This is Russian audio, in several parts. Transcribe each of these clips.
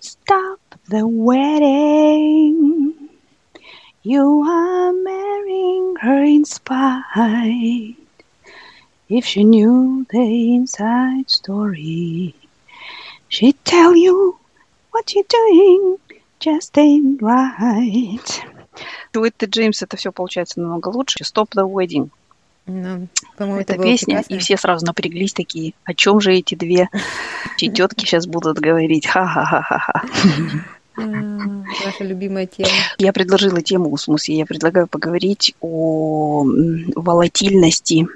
Stop the wedding. You are marrying her in spite. If she knew the inside story, she'd tell you what you're doing just ain't right. У Этты Джеймс это все получается намного лучше. Stop the wedding. Ну, по-моему, это это песня, прекрасно. и все сразу напряглись такие, о чем же эти две тетки сейчас будут говорить? Ха-ха-ха-ха-ха. А, Наша любимая тема. Я предложила тему, в смысле, я предлагаю поговорить о волатильности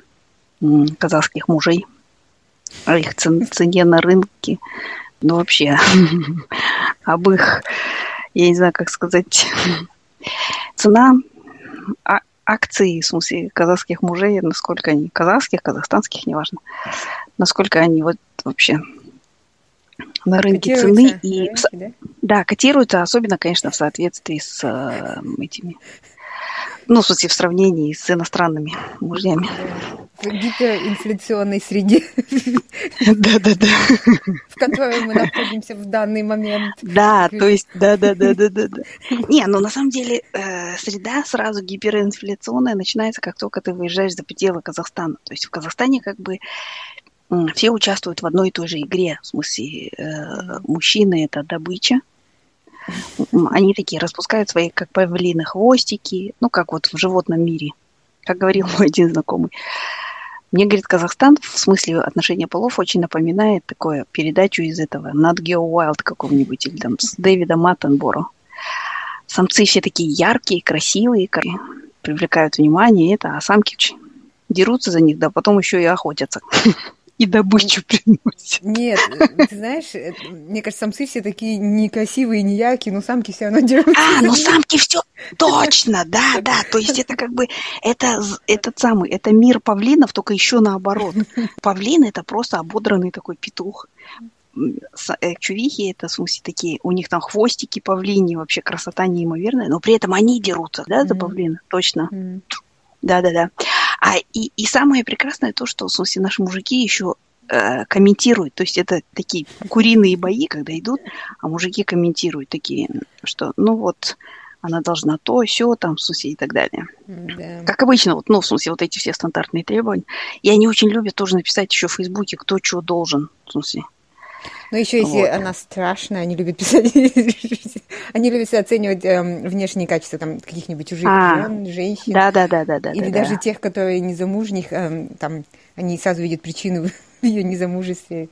казахских мужей, о их цен- цене на рынке, ну вообще, об их, я не знаю, как сказать, цена а- акций, в смысле, казахских мужей, насколько они, казахских, казахстанских, неважно, насколько они вот вообще на рынке цены и на рынке, да? да, котируется, особенно, конечно, в соответствии с э, этими, ну, в смысле, в сравнении с иностранными мужьями. В гиперинфляционной среде, Да-да-да. в которой мы находимся в данный момент. Да, то есть, да-да-да-да-да. Не, ну, на самом деле, э, среда сразу гиперинфляционная начинается, как только ты выезжаешь за пределы Казахстана. То есть в Казахстане как бы все участвуют в одной и той же игре. В смысле, э, мужчины – это добыча, Они такие распускают свои, как павлины, хвостики, ну, как вот в животном мире. Как говорил мой один знакомый. Мне, говорит, Казахстан в смысле отношения полов очень напоминает такое передачу из этого Nat Geo Wild какого-нибудь или там с Дэвидом Аттенборо. Самцы все такие яркие, красивые, ка- привлекают внимание, это, а самки дерутся за них, да потом еще и охотятся. И добычу приносят. Нет, ты знаешь, э, мне кажется, самцы все такие некрасивые, не яркие, но самки все равно дерутся. А, ну самки все точно, да, да. То есть это как бы это этот самый, это мир павлинов, только еще наоборот. Павлин это просто ободранный такой петух. Э, Чувихи это в смысле такие, у них там хвостики павлини, вообще красота неимоверная, но при этом они дерутся, да, за павлина, точно. Да, да, да. А и, и самое прекрасное то, что, в смысле, наши мужики еще э, комментируют. То есть это такие куриные бои, когда идут, а мужики комментируют такие, что ну вот она должна то, все, там, в смысле, и так далее. Да. Как обычно, вот, ну, в смысле, вот эти все стандартные требования. И они очень любят тоже написать еще в Фейсбуке, кто что должен, в смысле. Но еще если Вот. она страшная, они любят писать, они любят оценивать эм, внешние качества там каких-нибудь чужих А, жен, женщин. Да, да, да, да, да. Или да, даже да. тех, которые незамужних, эм, там, они сразу видят причину в ее незамужестве.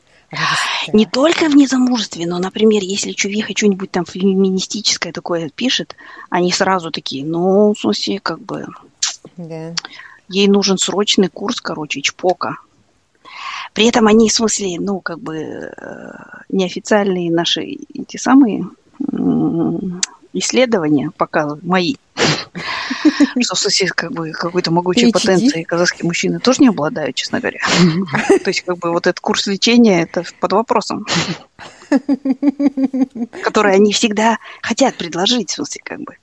Не только в незамужестве, но, например, если чувиха что-нибудь там феминистическое такое пишет, они сразу такие, ну, в смысле, как бы, Да. ей нужен срочный курс, короче, чпока. При этом они, в смысле, ну, как бы, э, неофициальные наши эти самые исследования показывают, мои, что в смысле, как бы, какой-то могучей PhD. потенции казахские мужчины тоже не обладают, честно говоря. То есть, как бы, вот этот курс лечения, это под вопросом. Который они всегда хотят предложить, в смысле, как бы.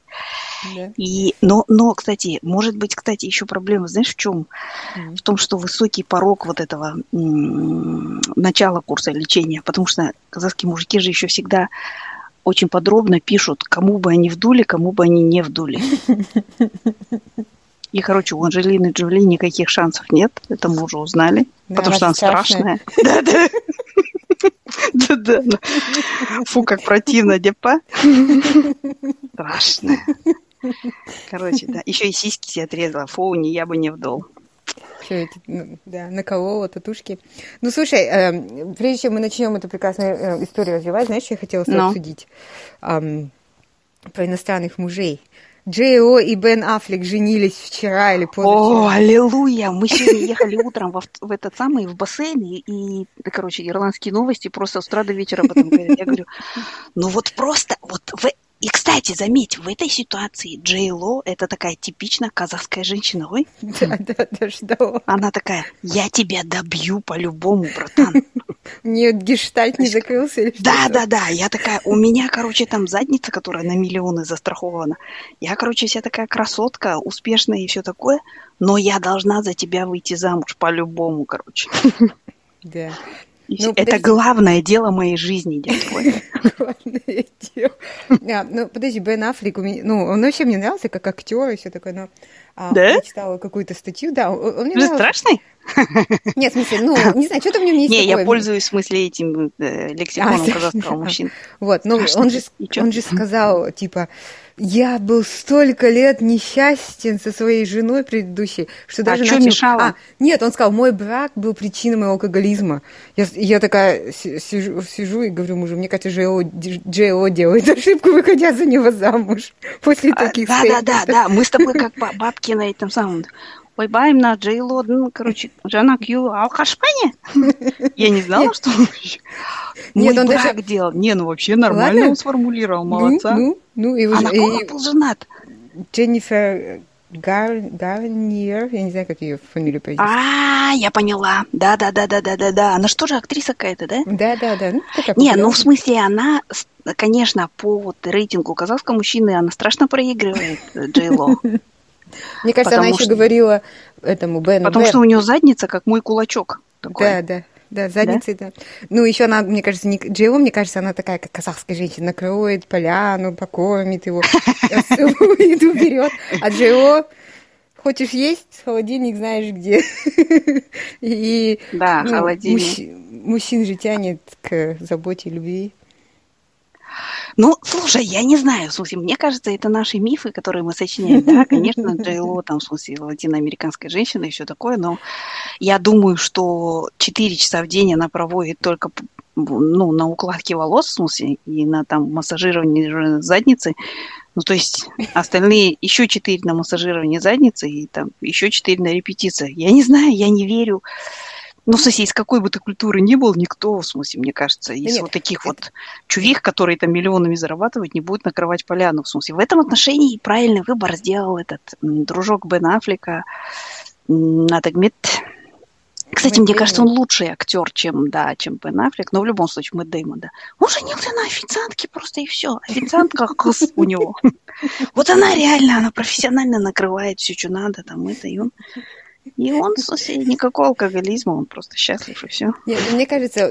Да. И, но, но, кстати, может быть, кстати, еще проблема, знаешь, в чем? Мгм. В том, что высокий порог вот этого м, начала курса лечения, потому что казахские мужики же еще всегда очень подробно пишут, кому бы они вдули, кому бы они не вдули. И, короче, у Анжелины Джоли никаких шансов нет, это мы уже узнали, Да, потому что она страшная. страшная. Да-да. Да-да. Фу, как противно, депа. Страшная. Короче, да. Еще и сиськи себе отрезала. Фу, не я бы не вдол. Всё это, ну, да, наколола татушки. Ну, слушай, эм, прежде чем мы начнем эту прекрасную э, историю развивать, знаешь, что я хотела с тобой Ну. обсудить? Ам, про иностранных мужей. Джей О и Бен Аффлек женились вчера или О, позавчера. аллилуйя! Мы сегодня ехали утром в, в этот самый, в бассейн, и, и, короче, ирландские новости просто с утра до вечера об этом говорят. Я говорю, ну вот просто, вот в... И, кстати, заметь, в этой ситуации Джей Ло – это такая типично казахская женщина. Ой, Да, да, да, что? она такая, я тебя добью по-любому, братан. Нет, гештальт не закрылся или? Да, да, да. Я такая, у меня, короче, там задница, которая на миллионы застрахована. Я, короче, вся такая красотка, успешная и все такое, но я должна за тебя выйти замуж по-любому, короче. Да. Ну, это подожди. главное дело моей жизни, дядя Главное дело. А, ну, подожди, Бен Аффлек, ну, он вообще мне нравился как актер и все такое, но а, да? я читала какую-то статью, да, он мне нравился. страшный? Нет, в смысле, ну, не знаю, что-то в нем есть Не, я пользуюсь, в смысле, этим э, лексиконом а, казахского мужчин. Вот, ну, он же, он же сказал, типа, я был столько лет несчастен со своей женой предыдущей, что а даже а начал... что мешало? А, нет, он сказал, мой брак был причиной моего алкоголизма. Я, я такая сижу, сижу и говорю мужу, мне кажется, Джей Джей делает ошибку, выходя за него замуж после а, таких Да, да, да, да, мы с тобой как бабки на этом самом ойбай мына джейло ну короче жана күйеуі алкашпа я не знала что мой Нет, брак делал не ну вообще нормально он сформулировал ну, молодца ну, ну, и а на ком он был женат Дженнифер Гар... Гарниер, я не знаю, как ее фамилию произнести. А, я поняла. Да, да, да, да, да, да, да. Она что же актриса какая-то, да? Да, да, да. Ну, не, ну в смысле она, конечно, по вот рейтингу казахского мужчины она страшно проигрывает э, Джейло. Мне кажется, она еще говорила этому Бену. Потому что у нее задница, как мой кулачок. Да, да. Да, задницей, да? да. Ну, еще она, мне кажется, не... Джео, мне кажется, она такая, как казахская женщина, накроет поляну, покормит его, еду берет. А Джео, хочешь есть, холодильник знаешь где. И, да, ну, холодильник. Мужчин же тянет к заботе, любви. Ну, слушай, я не знаю, в смысле, мне кажется, это наши мифы, которые мы сочиняем. Да, конечно, Джейло, там, в смысле, латиноамериканская женщина и все такое, но я думаю, что 4 часа в день она проводит только ну, на укладке волос, в смысле, и на там массажировании задницы. Ну, то есть остальные еще четыре на массажирование задницы и там еще четыре на репетиции. Я не знаю, я не верю ну, в смысле, из какой бы ты культуры ни был, никто, в смысле, мне кажется, из Нет, вот таких это... вот чувих, которые там миллионами зарабатывают, не будет накрывать поляну. В смысле, в этом отношении правильный выбор сделал этот дружок Бен Аффлека, Натагмит. Кстати, Мэтт мне кажется, он лучший актер, чем, да, чем Бен Аффлек, но в любом случае Мэтт Дэймон, да. Он женился на официантке просто и все. Официантка кос у него. Вот она реально, она профессионально накрывает все, что надо, там это, и он и он, в смысле, никакого алкоголизма, он просто счастлив, и все. Нет, мне кажется,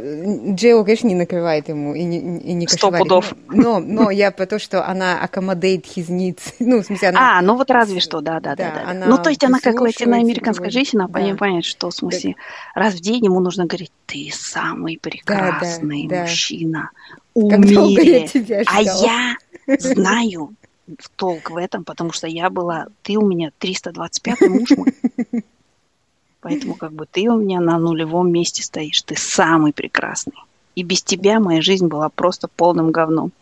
Джео, конечно, не накрывает ему и не, и не Сто пудов. Но, но я про то, что она accommodate his needs. Ну, в смысле, она... А, ну вот разве что, да, да, да. да, да. Ну, то есть она как латиноамериканская женщина, да. понимает, что, в смысле, да. раз в день ему нужно говорить, ты самый прекрасный да, да, мужчина, да. умере. А я знаю, толк в этом, потому что я была, ты у меня 325 муж мой. Поэтому как бы ты у меня на нулевом месте стоишь. Ты самый прекрасный. И без тебя моя жизнь была просто полным говном.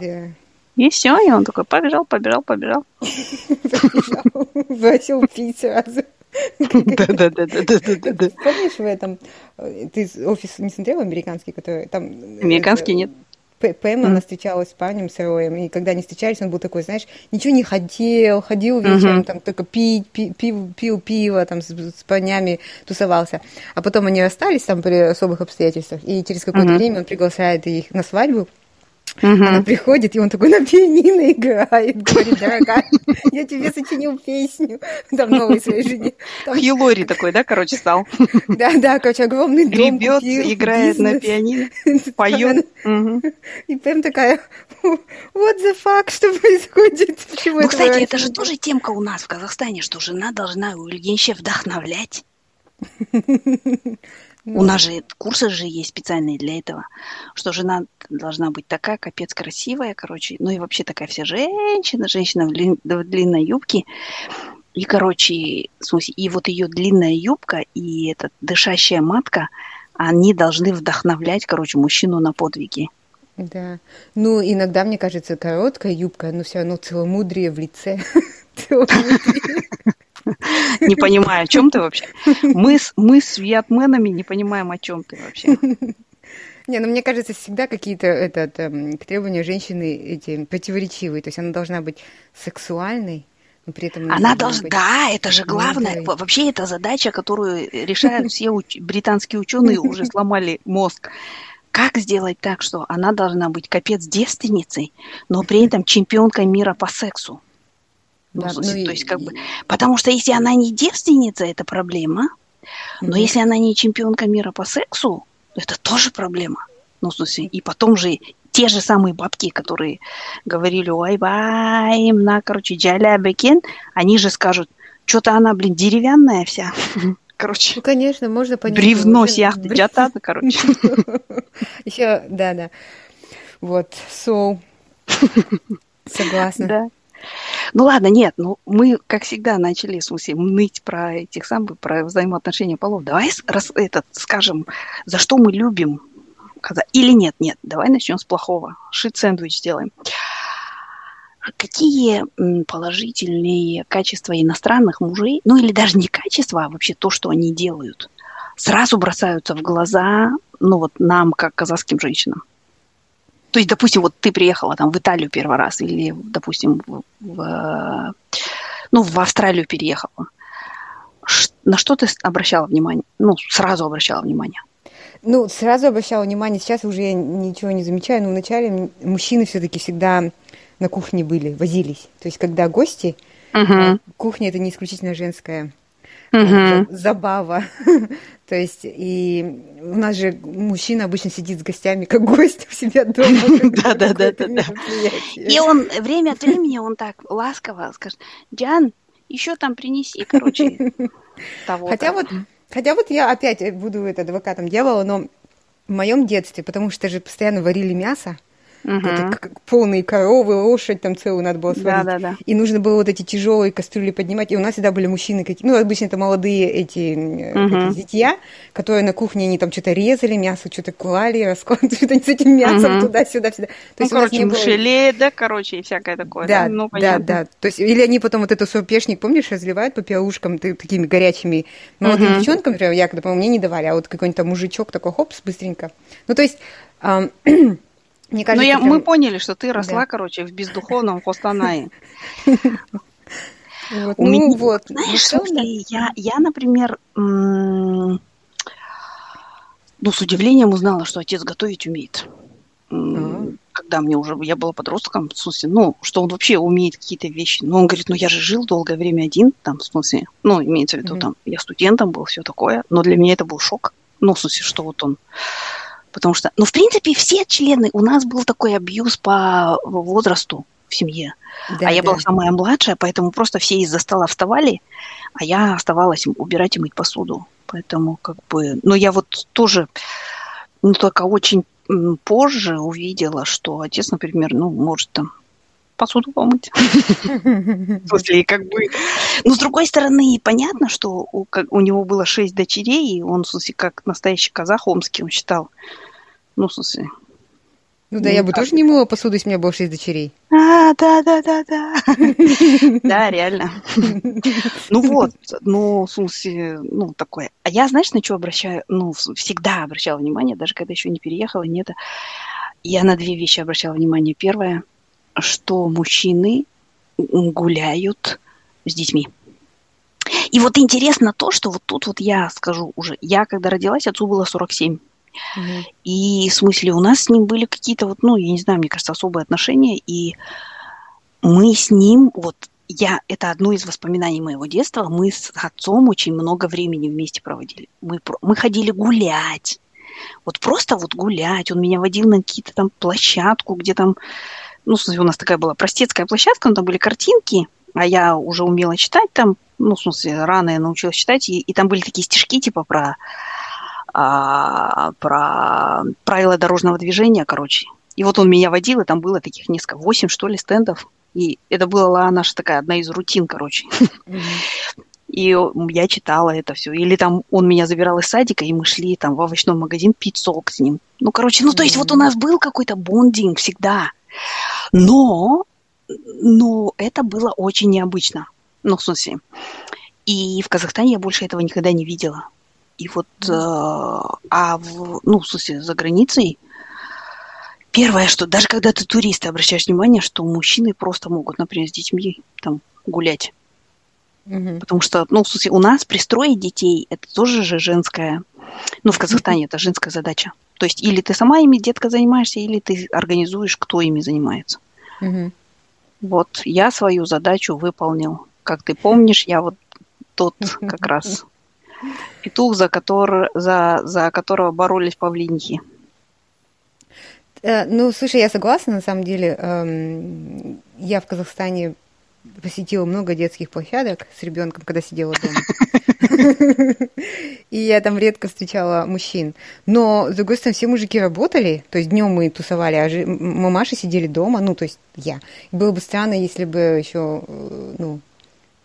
Да. И все, и он такой побежал, побежал, побежал. Бросил пить сразу. Да, да, да, да, да, да. Помнишь в этом, э, ты офис не смотрел американский, который там... Американский нет. Пэм, она встречалась с парнем, с Роем, и когда они встречались, он был такой, знаешь, ничего не хотел, ходил вечером, mm-hmm. там только пить, пи, пил, пил пиво, там с, с парнями тусовался. А потом они расстались там при особых обстоятельствах, и через какое-то mm-hmm. время он приглашает их на свадьбу, Угу. Она приходит, и он такой на пианино играет, говорит, дорогая, я тебе сочинил песню, там новой своей жене. Там... Хью такой, да, короче, стал. Да, да, короче, огромный дом Гребет, играет бизнес. на пианино, поет. И прям такая, what the fuck, что происходит? ну, кстати, это же тоже темка у нас в Казахстане, что жена должна у Ильинща вдохновлять. У нас же курсы же есть специальные для этого, что жена должна быть такая капец красивая, короче, ну и вообще такая вся женщина, женщина в, длин, в длинной юбке. И, короче, в смысле, и вот ее длинная юбка и эта дышащая матка, они должны вдохновлять, короче, мужчину на подвиги. Да. Ну, иногда, мне кажется, короткая юбка, но все равно целомудрие в лице. Не понимаю, о чем ты вообще. Мы с, мы с вьетменами не понимаем, о чем ты вообще. Не, ну мне кажется, всегда какие-то этот, эм, требования женщины эти противоречивые. То есть она должна быть сексуальной, но при этом... Она должна... Быть... Да, это же главное. Мудрой. Вообще это задача, которую решают все уч... британские ученые, уже сломали мозг. Как сделать так, что она должна быть капец девственницей, но при этом чемпионкой мира по сексу? Ну, да, ну, то есть, как бы, потому что если она не девственница, это проблема. Но mm если она не чемпионка мира по сексу, Это тоже проблема. Ну, в смысле, и потом же те же самые бабки, которые говорили, ой, бай, на, короче, джаля бекен, они же скажут, что-то она, блин, деревянная вся. Короче. Ну, конечно, можно понять. Бревно с яхты джатата, короче. Еще, да, да. Вот, so. Согласна. Да. Ну ладно, нет, ну мы, как всегда, начали, в смысле, ныть про этих самых, про взаимоотношения полов. Давай раз, этот, скажем, за что мы любим или нет, нет, давай начнем с плохого. Шит сэндвич сделаем. Какие положительные качества иностранных мужей, ну или даже не качества, а вообще то, что они делают, сразу бросаются в глаза, ну вот нам, как казахским женщинам? То есть, допустим, вот ты приехала там в Италию первый раз или, допустим, в, в, ну, в Австралию переехала. На что ты обращала внимание? Ну, сразу обращала внимание. Ну, сразу обращала внимание, сейчас уже я ничего не замечаю, но вначале мужчины все-таки всегда на кухне были, возились. То есть, когда гости, uh-huh. кухня это не исключительно женская uh-huh. забава. То есть, и у нас же мужчина обычно сидит с гостями, как гость у себя дома. Да, да, да, да. И он время от времени он так ласково скажет, Диан, еще там принеси, короче, того. Хотя вот Хотя вот я опять буду это адвокатом дьявола, но в моем детстве, потому что же постоянно варили мясо, Угу. Это как полные коровы, лошадь там целую надо было сварить. Да, да, да. И нужно было вот эти тяжелые кастрюли поднимать. И у нас всегда были мужчины какие ну, обычно это молодые эти угу. которые на кухне, они там что-то резали, мясо что-то клали, раскладывали что-то с этим мясом угу. туда-сюда, всегда. То ну, есть короче, было... желе, да, короче, и всякое такое. Да, да, ну, да, да. То есть, или они потом вот этот сопешник, помнишь, разливают по пиалушкам такими горячими молодым угу. девчонкам, например, я когда, по-моему, мне не давали, а вот какой-нибудь там мужичок такой, хопс, быстренько. Ну, то есть... Мне кажется, Но я, прям... мы поняли, что ты росла, да. короче, в бездуховном Хостанае. Вот, У ну, меня, вот. Знаешь, слушай, я, я, например, ну, с удивлением узнала, что отец готовить умеет. А-а-а. Когда мне уже, я была подростком, в смысле, ну, что он вообще умеет какие-то вещи. Но он говорит, ну, я же жил долгое время один, там, в смысле, ну, имеется в виду, mm-hmm. там, я студентом был, все такое. Но для меня это был шок. Ну, в смысле, что вот он Потому что, ну, в принципе, все члены, у нас был такой абьюз по возрасту в семье. Да, а я да. была самая младшая, поэтому просто все из-за стола вставали, а я оставалась убирать и мыть посуду. Поэтому, как бы, ну, я вот тоже, ну, только очень позже увидела, что отец, например, ну, может там посуду помыть. После как бы... Ну, с другой стороны, понятно, что у, как, у него было шесть дочерей, и он, в смысле, как настоящий казах омский, он считал, ну, в смысле... Ну да, я бы тоже не мыла посуду, если у меня было шесть дочерей. А, да, да, да, да. Да, реально. Ну вот, ну, в смысле, ну, такое. А я, знаешь, на что обращаю, ну, всегда обращала внимание, даже когда еще не переехала, нет. Я на две вещи обращала внимание. Первое, что мужчины гуляют с детьми. И вот интересно то, что вот тут вот я скажу уже, я когда родилась, отцу было 47. Угу. И в смысле у нас с ним были какие-то вот, ну, я не знаю, мне кажется, особые отношения, и мы с ним, вот я, это одно из воспоминаний моего детства, мы с отцом очень много времени вместе проводили. Мы, мы ходили гулять, вот просто вот гулять, он меня водил на какие-то там площадку, где там ну, в смысле, у нас такая была простецкая площадка, но там были картинки, а я уже умела читать там, ну, в смысле, рано я научилась читать, и, и там были такие стишки, типа, про, а, про правила дорожного движения, короче. И вот он меня водил, и там было таких несколько, восемь, что ли, стендов. И это была наша такая одна из рутин, короче. И я читала это все. Или там он меня забирал из садика, и мы шли там в овощной магазин пить сок с ним. Ну, короче, ну, то есть вот у нас был какой-то бондинг всегда. Но, но это было очень необычно. Ну, в смысле. И в Казахстане я больше этого никогда не видела. И вот, э, а в, ну, в смысле, за границей, первое, что даже когда ты турист, обращаешь внимание, что мужчины просто могут, например, с детьми там гулять. Угу. Потому что, ну, в смысле, у нас пристроить детей, это тоже же женская, ну, в Казахстане это женская задача. То есть или ты сама ими, детка, занимаешься, или ты организуешь, кто ими занимается. Угу. Вот, я свою задачу выполнил. Как ты помнишь, я вот тот как раз Петух, за, который, за, за которого боролись павлинихи. Э, ну, слушай, я согласна, на самом деле. Эм, я в Казахстане посетила много детских площадок с ребенком, когда сидела дома. И я там редко встречала мужчин. Но, с другой стороны, все мужики работали, то есть днем мы тусовали, а мамаши сидели дома, ну, то есть я. Было бы странно, если бы еще, э, ну,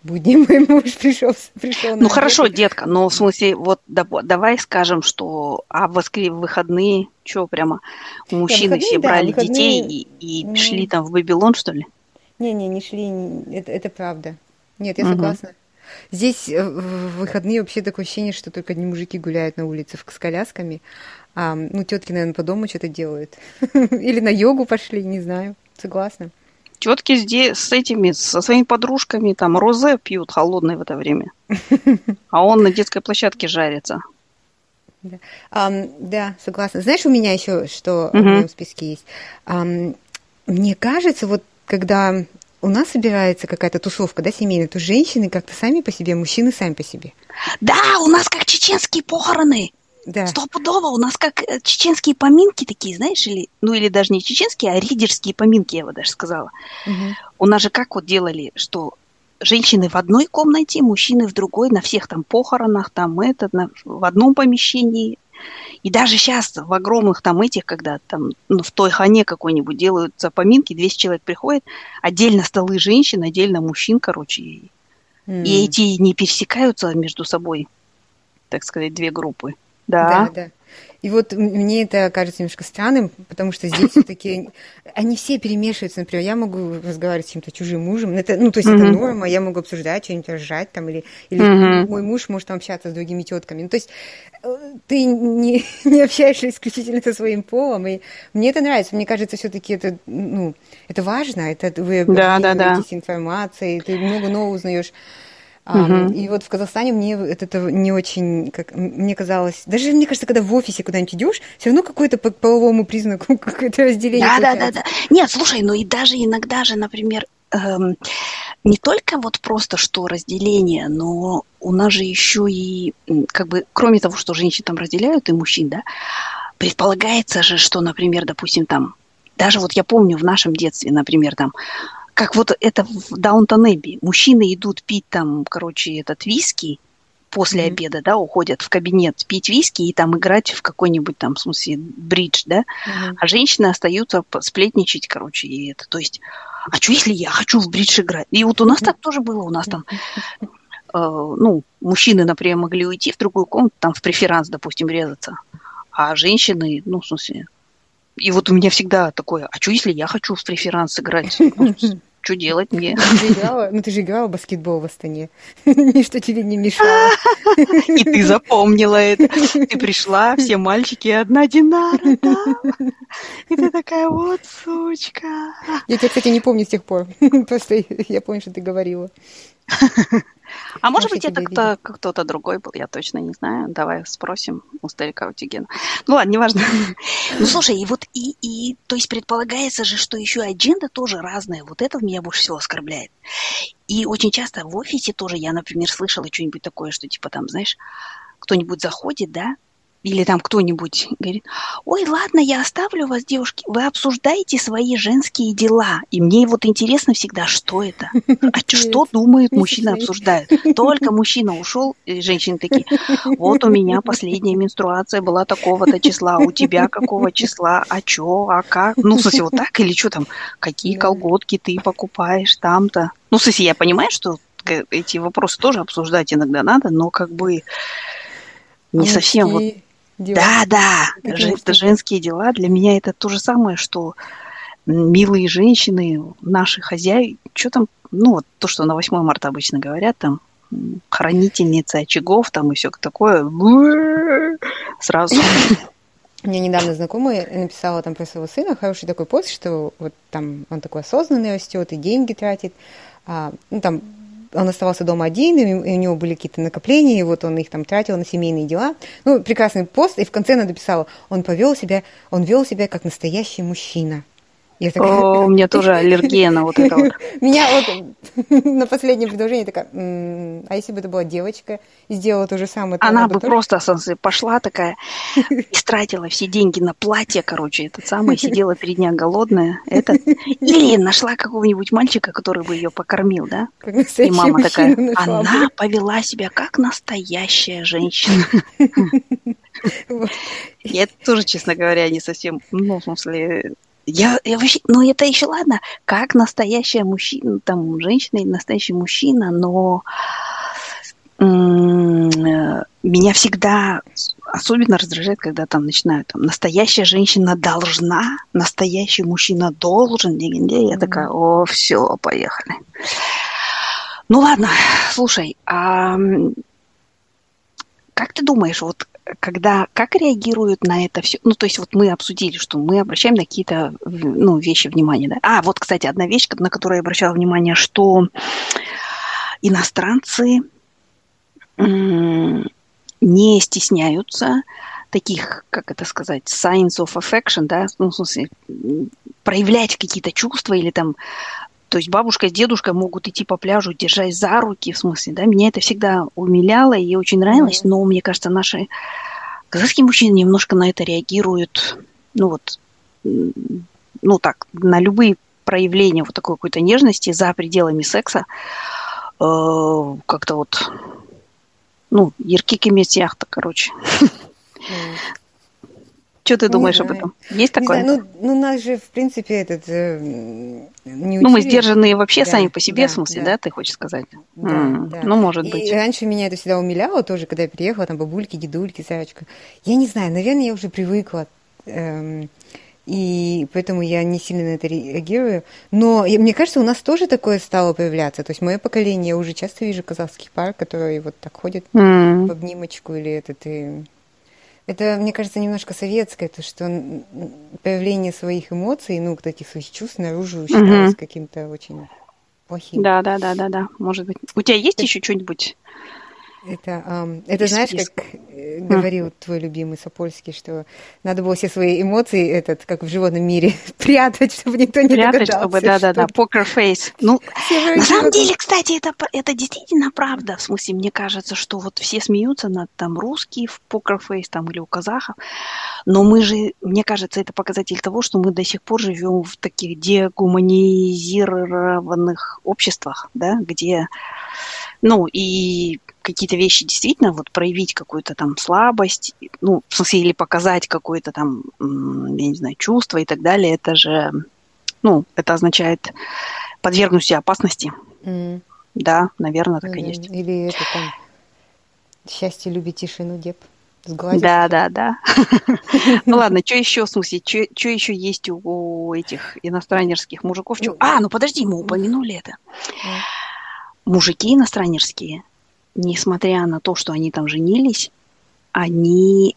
будни мой муж пришел, пришел Ну, хорошо, детка, но в смысле, вот давай скажем, что а в выходные, что прямо мужчины все брали детей и, шли там в Бабилон, что ли? Не-не, не шли, это, это правда. Нет, я согласна. Здесь э, в выходные вообще такое ощущение, что только одни мужики гуляют на улице с колясками. А, ну, тетки, наверное, по дому что-то делают. Или на йогу пошли, не знаю. Согласна. Тетки здесь с этими, со своими подружками, там, розе пьют холодное в это время. А он на детской площадке жарится. Да, um, да согласна. Знаешь, у меня еще что uh-huh. в моем списке есть? Um, мне кажется, вот когда у нас собирается какая-то тусовка, да, семейная, то женщины как-то сами по себе, мужчины сами по себе. Да, у нас как чеченские похороны. Да. Стопудово, у нас как э, чеченские поминки такие, знаешь, или, ну или даже не чеченские, а ридерские поминки, я бы даже сказала. Угу. У нас же как вот делали, что женщины в одной комнате, мужчины в другой, на всех там похоронах, там это, на, в одном помещении, и даже сейчас в огромных там этих, когда там ну, в той хане какой-нибудь делаются поминки, 200 человек приходит, отдельно столы женщин, отдельно мужчин, короче. И, mm. и эти не пересекаются между собой, так сказать, две группы. Да. Да, да. И вот мне это кажется немножко странным, потому что здесь все-таки они все перемешиваются. Например, я могу разговаривать с каким-то чужим мужем, это, ну, то есть mm-hmm. это норма, я могу обсуждать, что-нибудь ржать там, или, или mm-hmm. мой муж может там общаться с другими тетками. Ну, то есть э, ты не, не общаешься исключительно со своим полом, и мне это нравится. Мне кажется, все-таки это, ну, это важно, это вы да, да, да. информацией, ты много нового узнаешь. Угу. И вот в Казахстане мне это не очень, как мне казалось, даже мне кажется, когда в офисе куда-нибудь идешь, все равно какое-то по половому признаку какое-то разделение. Да, да, да, да. Нет, слушай, ну и даже иногда же, например, эм, не только вот просто что разделение, но у нас же еще и, как бы, кроме того, что женщин там разделяют и мужчин, да, предполагается же, что, например, допустим, там, даже вот я помню в нашем детстве, например, там, как вот это в Даунтон Эбби. Мужчины идут пить там, короче, этот виски после mm-hmm. обеда, да, уходят в кабинет пить виски и там играть в какой-нибудь там, в смысле, бридж, да, mm-hmm. а женщины остаются сплетничать, короче, и это, то есть, а что если я хочу в бридж играть? И вот у нас mm-hmm. так тоже было, у нас там, э, ну, мужчины, например, могли уйти в другую комнату, там в преферанс, допустим, резаться, а женщины, ну, в смысле, и вот у меня всегда такое, а что если я хочу в преферанс играть? Что делать мне? Ты играла, ну ты же играла в баскетбол в Астане. Ничто тебе не мешало. И ты запомнила это. Ты пришла, все мальчики, одна Динара, да? И ты такая, вот сучка. Я тебя, кстати, не помню с тех пор. Просто я помню, что ты говорила. А может быть, это кто, кто-то другой был, я точно не знаю. Давай спросим у старика Утигена. Ну ладно, неважно. Ну слушай, и вот и, и, то есть предполагается же, что еще адженда тоже разная. Вот это меня больше всего оскорбляет. И очень часто в офисе тоже я, например, слышала что-нибудь такое, что типа там, знаешь, кто-нибудь заходит, да, или там кто-нибудь говорит, ой, ладно, я оставлю вас, девушки, вы обсуждаете свои женские дела. И мне вот интересно всегда, что это? А что думают мужчины обсуждают? Только мужчина ушел, и женщины такие, вот у меня последняя менструация была такого-то числа, у тебя какого числа, а чё, а как? Ну, в смысле, вот так или что там? Какие колготки ты покупаешь там-то? Ну, в смысле, я понимаю, что эти вопросы тоже обсуждать иногда надо, но как бы не а совсем вот дела. Да, да, это, женские дела. Для меня это то же самое, что милые женщины, наши хозяи, что там, ну, вот то, что на 8 марта обычно говорят, там, хранительница очагов, там, и все такое, сразу. Мне недавно знакомая написала там про своего сына хороший такой пост, что вот там он такой осознанный растет и деньги тратит, а, ну, там он оставался дома один, и у него были какие-то накопления, и вот он их там тратил на семейные дела. Ну, прекрасный пост, и в конце она дописала, он повел себя, он вел себя как настоящий мужчина. Я такая... О, у меня тоже аллергия на вот это вот. Меня вот на последнее предложение такая, а если бы это была девочка и сделала то же самое? Она бы просто пошла такая, истратила все деньги на платье, короче, это самое, сидела три дня голодная. Это... Или нашла какого-нибудь мальчика, который бы ее покормил, да? И мама такая, она повела себя как настоящая женщина. Я тоже, честно говоря, не совсем, ну, в смысле, я, я вообще, ну это еще ладно, как настоящая мужчина, там, женщина или настоящий мужчина, но меня всегда особенно раздражает, когда там начинают там, настоящая женщина должна, настоящий мужчина должен, я такая, о, все, поехали. Ну ладно, слушай, а как ты думаешь, вот когда, как реагируют на это все? Ну, то есть вот мы обсудили, что мы обращаем на какие-то, ну, вещи внимание, да? А, вот, кстати, одна вещь, на которую я обращала внимание, что иностранцы не стесняются таких, как это сказать, signs of affection, да, ну, в смысле, проявлять какие-то чувства или там то есть бабушка с дедушкой могут идти по пляжу, держась за руки, в смысле, да, меня это всегда умиляло и очень нравилось, но мне кажется, наши казахские мужчины немножко на это реагируют, ну вот, ну так, на любые проявления вот такой какой-то нежности за пределами секса, э, как-то вот, ну, яркий кемесьях-то, короче. Что ты думаешь об этом? Есть такое? Знаю, ну, ну, нас же, в принципе, этот... Э, не учили. Ну, мы сдержанные вообще да, сами по себе, да, в смысле, да. да, ты хочешь сказать? Да, mm. да. Ну, может и быть. раньше меня это всегда умиляло тоже, когда я приехала, там, бабульки, дедульки, Сарочка. Я не знаю, наверное, я уже привыкла. Эм, и поэтому я не сильно на это реагирую. Но мне кажется, у нас тоже такое стало появляться. То есть мое поколение, я уже часто вижу казахских пар, которые вот так ходят mm. в обнимочку или этот... И это, мне кажется, немножко советское, то, что появление своих эмоций, ну, этих своих чувств наружу считалось угу. каким-то очень плохим. Да, да, да, да, да, может быть. У тебя есть это... еще что-нибудь это, um, это знаешь, как э, говорил твой любимый Сапольский, что надо было все свои эмоции, этот, как в животном мире, прятать, чтобы никто не прятать, догадался. чтобы, да-да-да, покер фейс. Ну, на самом деле, кстати, это, это действительно правда. В смысле, мне кажется, что вот все смеются над там русские в покер фейс там или у казахов, но мы же, мне кажется, это показатель того, что мы до сих пор живем в таких дегуманизированных обществах, да, где ну, и какие-то вещи действительно вот проявить какую-то там слабость, ну, в смысле, или показать какое-то там, я не знаю, чувство и так далее, это же, ну, это означает подвергнуть себя опасности. Mm. Да, наверное, так mm-hmm. и есть. Или это там счастье любит тишину, деп. Сгладить. Да, да, да. Ну ладно, что еще, в смысле, что еще есть у этих иностранерских мужиков? А, ну подожди, мы упомянули это мужики иностранерские, несмотря на то, что они там женились, они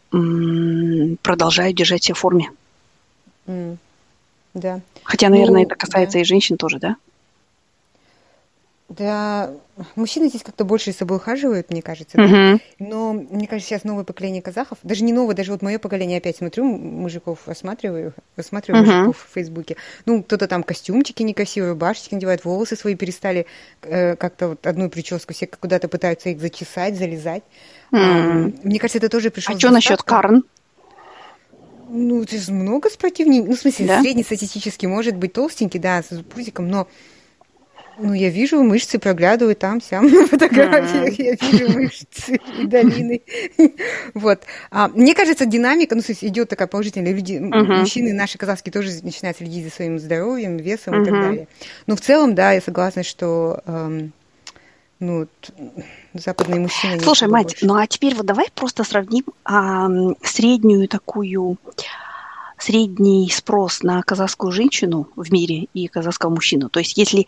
продолжают держать себя в форме. Mm. Да. Хотя, наверное, ну, это касается да. и женщин тоже, да? Да, мужчины здесь как-то больше с собой ухаживают, мне кажется. Да? Uh-huh. Но мне кажется, сейчас новое поколение казахов, даже не новое, даже вот мое поколение опять смотрю мужиков, осматриваю, осматриваю uh-huh. мужиков в Фейсбуке. Ну, кто-то там костюмчики некрасивые, башечки надевает, волосы свои перестали э, как-то вот одну прическу, все куда-то пытаются их зачесать, залезать. Uh-huh. А, мне кажется, это тоже пришло. А что насчет Карн? Ну, это же много спортивней. Ну, в смысле, да? среднестатистически может быть толстенький, да, с пузиком, но ну, я вижу мышцы, проглядываю там, сям на фотографиях, я вижу мышцы и долины. Вот. А, мне кажется, динамика, ну, то есть идет такая положительная. Люди, мужчины наши казахские тоже начинают следить за своим здоровьем, весом и так далее. Но в целом, да, я согласна, что эм, ну, западные мужчины... Слушай, мать, ну а теперь вот давай просто сравним среднюю такую средний спрос на казахскую женщину в мире и казахского мужчину. То есть если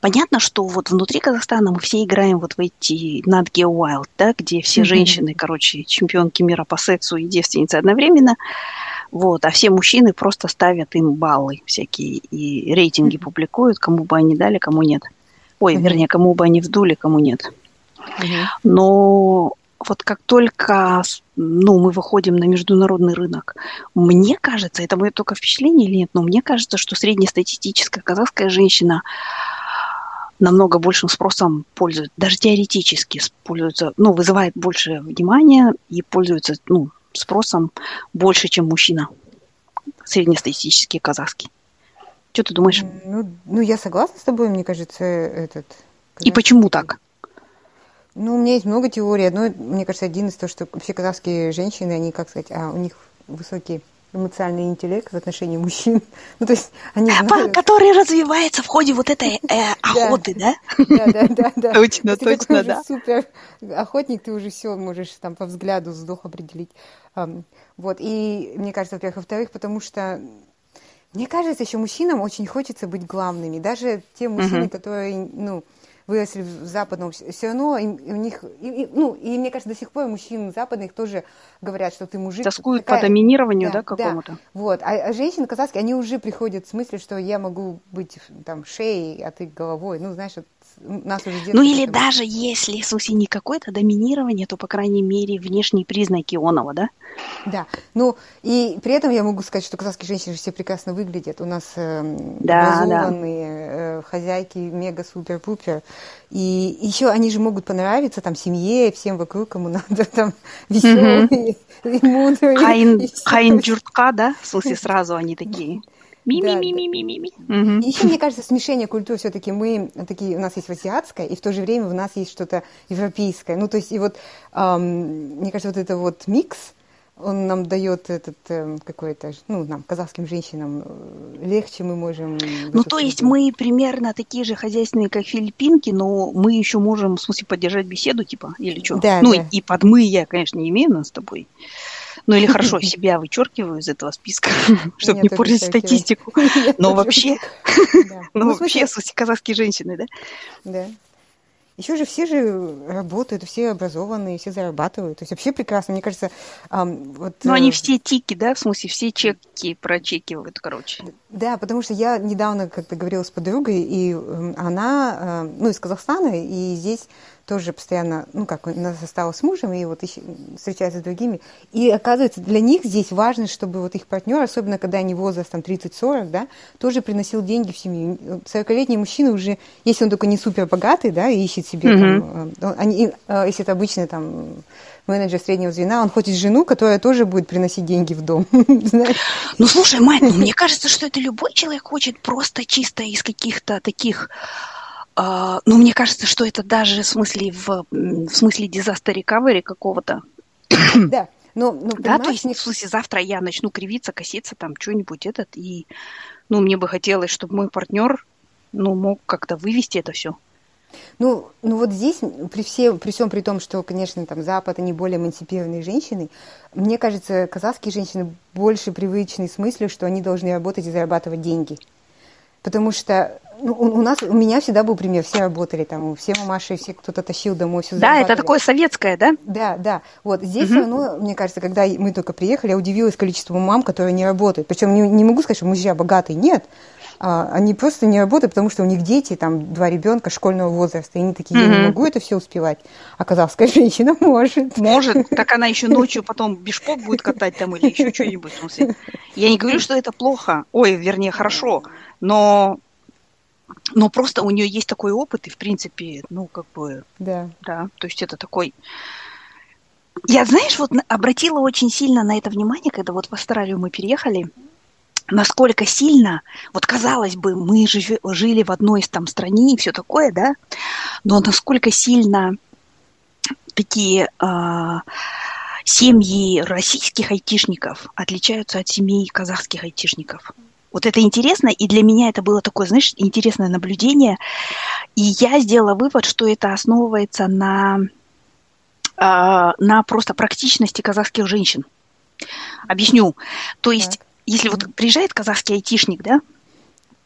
понятно, что вот внутри Казахстана мы все играем вот в эти Geo Wild, да, где все mm-hmm. женщины, короче, чемпионки мира по сексу и девственницы одновременно, вот, а все мужчины просто ставят им баллы всякие и рейтинги mm-hmm. публикуют, кому бы они дали, кому нет. Ой, mm-hmm. вернее, кому бы они вдули, кому нет. Но вот как только ну, мы выходим на международный рынок, мне кажется, это мое только впечатление или нет, но мне кажется, что среднестатистическая казахская женщина намного большим спросом пользуется, даже теоретически пользуется, ну, вызывает больше внимания и пользуется, ну, спросом больше, чем мужчина. Среднестатистический казахский. Что ты думаешь? Ну, ну, я согласна с тобой, мне кажется, этот... И почему так? Ну, у меня есть много теорий. Одно, мне кажется, один из того, что все казахские женщины, они, как сказать, а, у них высокий эмоциональный интеллект в отношении мужчин. Ну, то есть они знают... Который развивается в ходе вот этой э, охоты, да? Да, да, да. да. Точно, точно, да. супер охотник, ты уже все можешь там по взгляду сдох определить. Вот, и мне кажется, во-первых, во-вторых, потому что мне кажется, еще мужчинам очень хочется быть главными. Даже те мужчины, которые, ну, выросли в западном, все равно им, у них, и, и, ну, и мне кажется, до сих пор мужчин западных тоже говорят, что ты мужик. Тоскуют такая... по доминированию, да, да какому-то. Да. Вот, а, а женщины казахские, они уже приходят в смысле, что я могу быть там шеей, а ты головой, ну, знаешь, нас уже Ну, или даже если, в смысле, не какое-то доминирование, то, по крайней мере, внешние признаки оного, да? Да, ну, и при этом я могу сказать, что казахские женщины все прекрасно выглядят. У нас э, да, образованные да. Э, хозяйки мега-супер-пупер. И еще они же могут понравиться там семье, всем вокруг, кому надо, там, веселые и мудрые. Хайн, хайн джуртка, да? В смысле, сразу они такие. Ми-ми-ми-ми-ми-ми. Угу. Еще, мне кажется, смешение культур все-таки мы такие, у нас есть азиатское, и в то же время у нас есть что-то европейское. Ну, то есть, и вот, эм, мне кажется, вот это вот микс, он нам дает этот э, какой-то, ну, нам, казахским женщинам, э, легче мы можем... Ну, то есть мы примерно такие же хозяйственные, как филиппинки, но мы еще можем, в смысле, поддержать беседу, типа, или что? Да, ну, да. и под мы я, конечно, не имею нас с тобой. Ну, или хорошо, себя вычеркиваю из этого списка, чтобы не портить статистику. Но вообще, но ну, вообще, казахские женщины, да? Да. Еще же все же работают, все образованные, все зарабатывают. То есть вообще прекрасно, мне кажется. Вот, ну, они все тики, да, в смысле, все чеки прочекивают, короче. Да, потому что я недавно как-то говорила с подругой, и она, э, ну, из Казахстана, и здесь тоже постоянно, ну, как, она осталась с мужем, и вот ищ, встречается с другими. И оказывается, для них здесь важно, чтобы вот их партнер, особенно когда они возраст там 30-40, да, тоже приносил деньги в семью. 40-летний мужчина уже, если он только не супер богатый, да, и ищет себе mm-hmm. там, они, э, если это обычный там менеджер среднего звена, он хочет жену, которая тоже будет приносить деньги в дом. Ну, слушай, мать, ну, мне кажется, что это любой человек хочет просто чисто из каких-то таких Uh, ну, мне кажется, что это даже в смысле, в, в смысле disaster recovery какого-то. Да, но, но да, то есть, не... в смысле, завтра я начну кривиться, коситься, там, что-нибудь этот, и, ну, мне бы хотелось, чтобы мой партнер, ну, мог как-то вывести это все. Ну, ну вот здесь, при, все, при всем при том, что, конечно, там Запад, они более эмансипированные женщины, мне кажется, казахские женщины больше привычны с мыслью, что они должны работать и зарабатывать деньги. Потому что ну, у нас, у меня всегда был пример, все работали там, все мамаши, все кто-то тащил домой, все Да, это такое советское, да? Да, да. Вот здесь, угу. ну, мне кажется, когда мы только приехали, я удивилась количеством мам, которые не работают. Причем не, не могу сказать, что мужья богатые, нет. А, они просто не работают, потому что у них дети, там, два ребенка школьного возраста, и они такие, я не могу это все успевать. А казахская женщина может. Может, так она еще ночью потом бешпок будет катать там или еще что-нибудь. Я не говорю, что это плохо, ой, вернее, хорошо, но но просто у нее есть такой опыт, и, в принципе, ну, как бы... Да. Да, то есть это такой... Я, знаешь, вот обратила очень сильно на это внимание, когда вот в Австралию мы переехали, насколько сильно, вот казалось бы, мы жили в одной из там стране и все такое, да, но насколько сильно такие э, семьи российских айтишников отличаются от семей казахских айтишников. Вот это интересно, и для меня это было такое, знаешь, интересное наблюдение. И я сделала вывод, что это основывается на, э, на просто практичности казахских женщин. Объясню. То есть. Если вот приезжает казахский айтишник, да,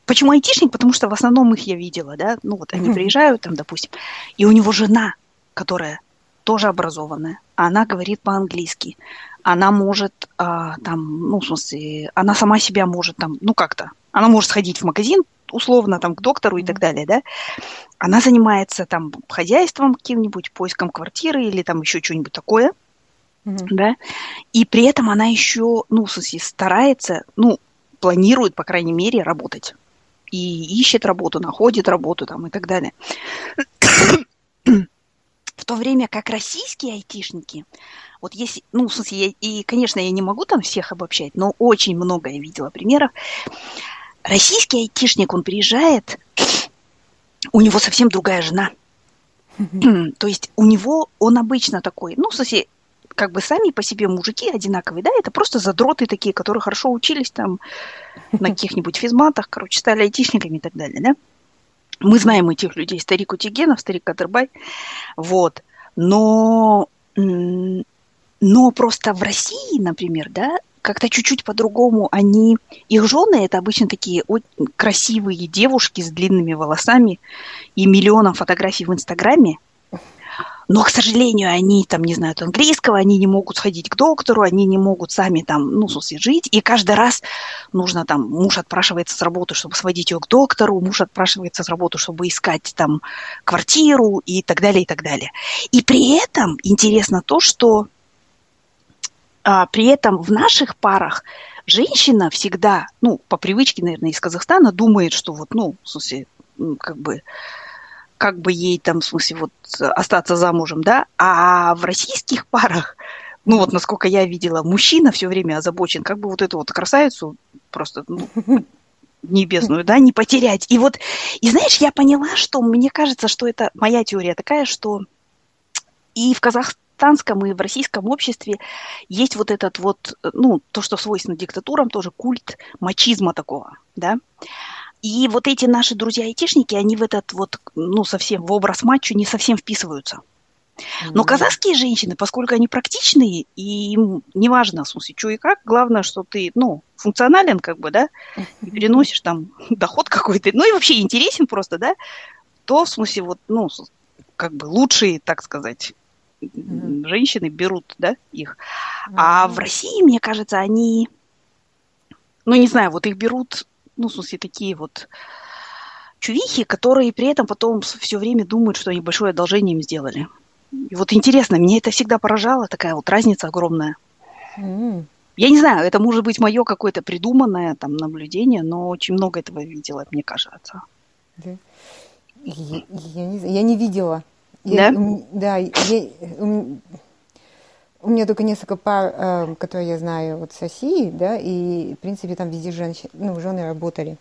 Почему айтишник? Потому что в основном их я видела, да, ну вот они приезжают там, допустим, и у него жена, которая тоже образованная, она говорит по-английски, она может а, там, ну, в смысле, она сама себя может там, ну, как-то, она может сходить в магазин, условно там к доктору и так далее, да, она занимается там хозяйством каким-нибудь, поиском квартиры или там еще что-нибудь такое, mm-hmm. да, и при этом она еще, ну, в смысле, старается, ну, планирует, по крайней мере, работать. И ищет работу, находит работу там и так далее. В то время как российские айтишники, вот если, ну, в смысле, я, и, конечно, я не могу там всех обобщать, но очень много я видела примеров. Российский айтишник, он приезжает, у него совсем другая жена. То есть у него, он обычно такой, ну, в смысле, как бы сами по себе мужики одинаковые, да, это просто задроты такие, которые хорошо учились там на каких-нибудь физматах, короче, стали айтишниками и так далее, да. Мы знаем этих людей, старик Утигенов, старик Кадырбай, вот. Но но просто в России, например, да, как-то чуть-чуть по-другому они... Их жены – это обычно такие красивые девушки с длинными волосами и миллионом фотографий в Инстаграме. Но, к сожалению, они там не знают английского, они не могут сходить к доктору, они не могут сами там, ну, в смысле, жить. И каждый раз нужно там, муж отпрашивается с работы, чтобы сводить ее к доктору, муж отпрашивается с работы, чтобы искать там квартиру и так далее, и так далее. И при этом интересно то, что а, при этом в наших парах женщина всегда, ну, по привычке, наверное, из Казахстана, думает, что вот, ну, в смысле, как бы, как бы ей там, в смысле, вот остаться замужем, да, а в российских парах, ну, вот насколько я видела, мужчина все время озабочен, как бы вот эту вот красавицу просто, ну, небесную, да, не потерять. И вот, и знаешь, я поняла, что мне кажется, что это моя теория такая, что и в казахстанском и в российском обществе есть вот этот вот, ну, то, что свойственно диктатурам, тоже культ мачизма такого, да. И вот эти наши друзья-айтишники, они в этот вот, ну, совсем в образ мачо не совсем вписываются. Но казахские женщины, поскольку они практичные, и им неважно, в смысле, что и как, главное, что ты, ну, функционален, как бы, да, и переносишь там доход какой-то, ну и вообще интересен просто, да, то, в смысле, вот, ну, как бы лучшие, так сказать, mm-hmm. женщины берут, да, их. Mm-hmm. А в России, мне кажется, они, ну, не знаю, вот их берут, ну, в смысле, такие вот чувихи, которые при этом потом все время думают, что они большое одолжение им сделали. И вот интересно, мне это всегда поражало, такая вот разница огромная. Mm. Я не знаю, это может быть мое какое-то придуманное там наблюдение, но очень много этого видела, мне кажется. Да. Я, я, не, я не видела. Я, да? да, я, у, меня только несколько пар, э, которые я знаю вот с России, да, и, в принципе, там везде женщины, ну, жены работали.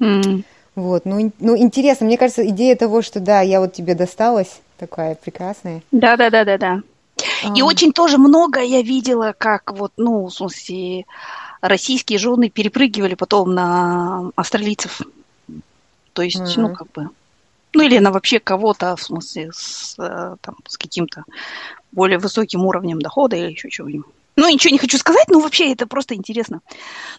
Mm. Вот, ну, ну, интересно, мне кажется, идея того, что, да, я вот тебе досталась, такая прекрасная. Да, да, да, да, да. И а. очень тоже много я видела, как вот, ну, в смысле, российские жены перепрыгивали потом на австралийцев. То есть, mm-hmm. ну, как бы, ну или на вообще кого-то, в смысле, с, э, там, с каким-то более высоким уровнем дохода или еще чего-нибудь. Ну, ничего не хочу сказать, но вообще это просто интересно.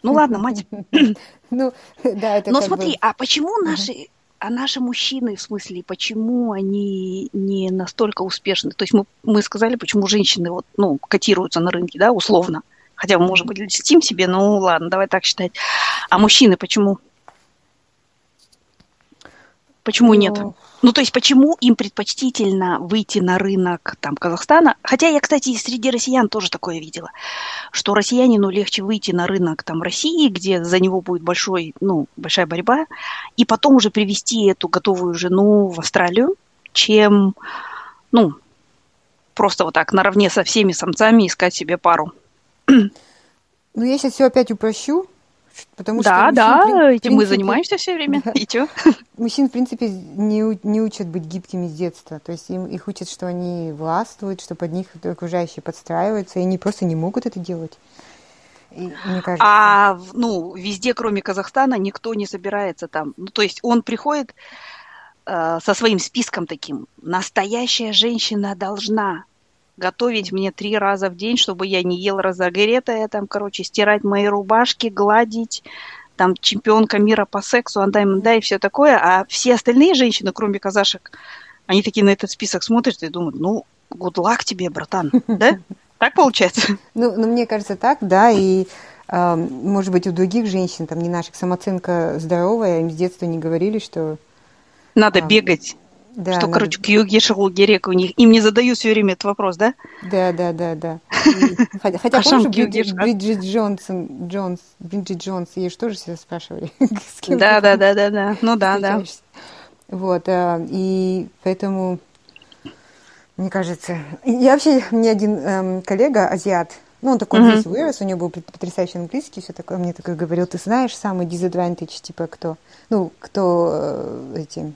Ну ладно, мать. Ну, да, это Но смотри, а почему наши, а наши мужчины, в смысле, почему они не настолько успешны? То есть мы, мы сказали, почему женщины вот, ну, котируются на рынке, да, условно. Хотя, может быть, льстим себе, ну ладно, давай так считать. А мужчины почему? Почему Но... нет? Ну, то есть, почему им предпочтительно выйти на рынок там, Казахстана? Хотя я, кстати, среди россиян тоже такое видела, что россиянину легче выйти на рынок там, России, где за него будет большой, ну, большая борьба, и потом уже привести эту готовую жену в Австралию, чем, ну, просто вот так наравне со всеми самцами искать себе пару. Ну, я сейчас все опять упрощу, Потому да, что да, мужчин, этим принципе, мы занимаемся все время. Да. И что? Мужчин, в принципе, не, не учат быть гибкими с детства. То есть им, их учат, что они властвуют, что под них окружающие подстраиваются, и они просто не могут это делать. И, мне кажется... А ну, везде, кроме Казахстана, никто не собирается там. Ну, то есть он приходит э, со своим списком таким. Настоящая женщина должна готовить мне три раза в день, чтобы я не ел разогретое, там, короче, стирать мои рубашки, гладить, там, чемпионка мира по сексу, андай да и все такое, а все остальные женщины, кроме казашек, они такие на этот список смотрят и думают, ну, luck тебе, братан, да? Так получается? Ну, ну, мне кажется, так, да, и может быть, у других женщин, там, не наших, самооценка здоровая, им с детства не говорили, что... Надо а, бегать. Да, что, надо... короче, Кьюги, Шагулгерек у них. Им не задаю все время этот вопрос, да? Да, да, да, да. Хотя, хотя помнишь, Бриджит, Джонсон, Джонс, Бриджит Джонс, ее же тоже все спрашивали. Да, да, да, да, да. Ну да, да. Вот, э, и поэтому, мне кажется, я вообще, мне один эм, коллега, азиат, ну, он такой здесь вырос, у него был потрясающий английский, все такое, мне такой говорил, ты знаешь самый disadvantage, типа, кто, ну, кто э, эти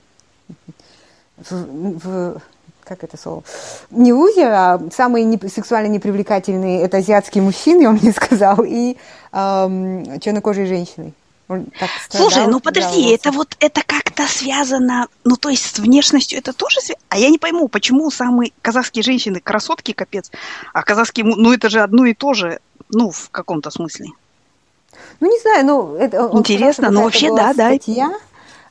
в, в как это слово? Не лузер, а самые не, сексуально непривлекательные это азиатские мужчины, он мне сказал, и эм, чернокожие женщины. Страдал, Слушай, ну подожди, это вот это как-то связано, ну то есть с внешностью это тоже связано? А я не пойму, почему самые казахские женщины красотки капец, а казахские, ну это же одно и то же, ну в каком-то смысле. Ну не знаю, ну это интересно, но вообще да, статья, да.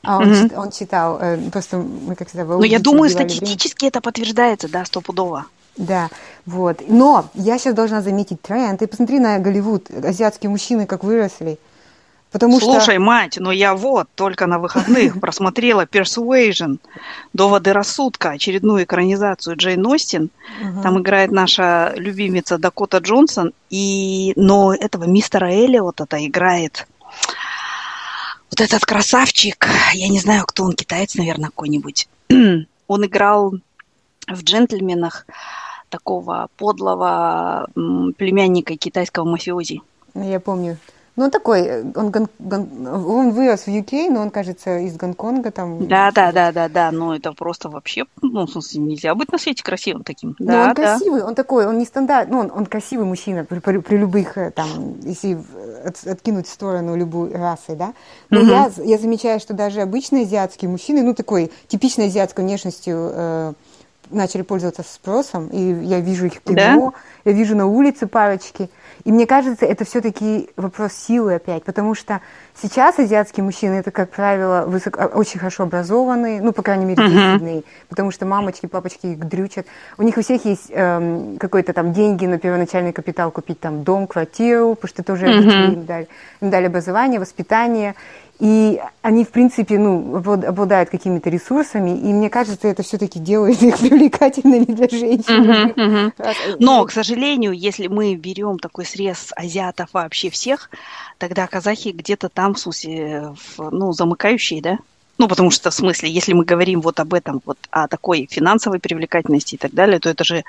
А он, mm-hmm. он читал, э, просто мы как всегда Ну, я думаю, статистически время. это подтверждается, да, стопудово. Да, вот. Но я сейчас должна заметить тренд. Ты посмотри на Голливуд, азиатские мужчины как выросли. Потому Слушай, что... мать, но я вот только на выходных просмотрела Persuasion, доводы рассудка, очередную экранизацию Джейн Остин. Угу. Там играет наша любимица Дакота Джонсон, и но этого мистера Эллиота-то играет вот этот красавчик, я не знаю, кто он, китаец, наверное, какой-нибудь. он играл в «Джентльменах» такого подлого племянника китайского мафиози. Я помню. Ну, он такой, он, гон, гон, он вырос в UK, но он, кажется, из Гонконга там. Да, да, да, да, да, но это просто вообще, ну, в смысле, нельзя быть на свете красивым таким. Но да, он да. красивый, он такой, он не стандарт, ну, он, он красивый мужчина при, при, при любых, э, там, если от, откинуть в сторону любой расы, да. Но угу. я, я замечаю, что даже обычные азиатские мужчины, ну, такой типичной азиатской внешностью, э, начали пользоваться спросом, и я вижу их в кино, да? я вижу на улице парочки, и мне кажется, это все-таки вопрос силы опять, потому что сейчас азиатские мужчины, это, как правило, высоко, очень хорошо образованные, ну, по крайней мере, uh-huh. потому что мамочки, папочки их дрючат. У них у всех есть эм, какой-то там деньги на первоначальный капитал купить там дом, квартиру, потому что тоже uh-huh. им, дали, им дали образование, воспитание. И они, в принципе, ну, обладают какими-то ресурсами, и мне кажется, это все-таки делает их привлекательными для женщин. Uh-huh, uh-huh. Но, к сожалению, если мы берем такой срез азиатов вообще всех, тогда казахи где-то там, в смысле, в, ну, замыкающие, да? Ну, потому что, в смысле, если мы говорим вот об этом, вот о такой финансовой привлекательности и так далее, то это же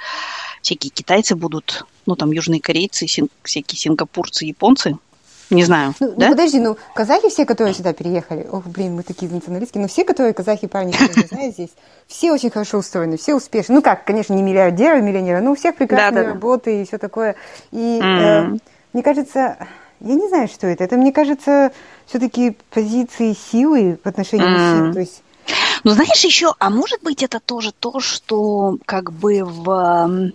всякие китайцы будут, ну, там, южные корейцы, син, всякие сингапурцы, японцы, не знаю. Ну, да? ну подожди, ну казахи все, которые сюда переехали, ох, блин, мы такие националистские, но все, которые казахи, парни, которые знают здесь, все очень хорошо устроены, все успешны. Ну как, конечно, не миллиардеры, миллионеры, но у всех прекрасные да, да, работы да. и все такое. И mm. э, мне кажется, я не знаю, что это. Это, мне кажется, все-таки позиции силы в отношении mm. мужчин. То есть ну, знаешь, еще, а может быть, это тоже то, что как бы в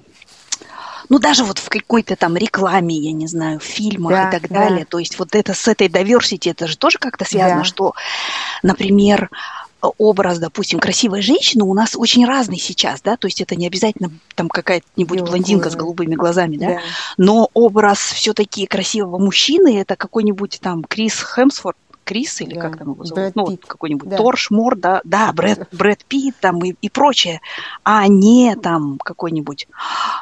ну, даже вот в какой-то там рекламе, я не знаю, в фильмах да, и так далее. Да. То есть вот это с этой diversity, это же тоже как-то связано, да. что, например, образ, допустим, красивой женщины у нас очень разный сейчас, да, то есть это не обязательно там какая-нибудь блондинка с голубыми глазами, да, да. но образ все-таки красивого мужчины это какой-нибудь там Крис Хемсворт, Крис или да. как там его зовут? ну, какой-нибудь да. Торш, Мор, да, да, Брэд, Брэд Питт там и, и прочее, а не там какой-нибудь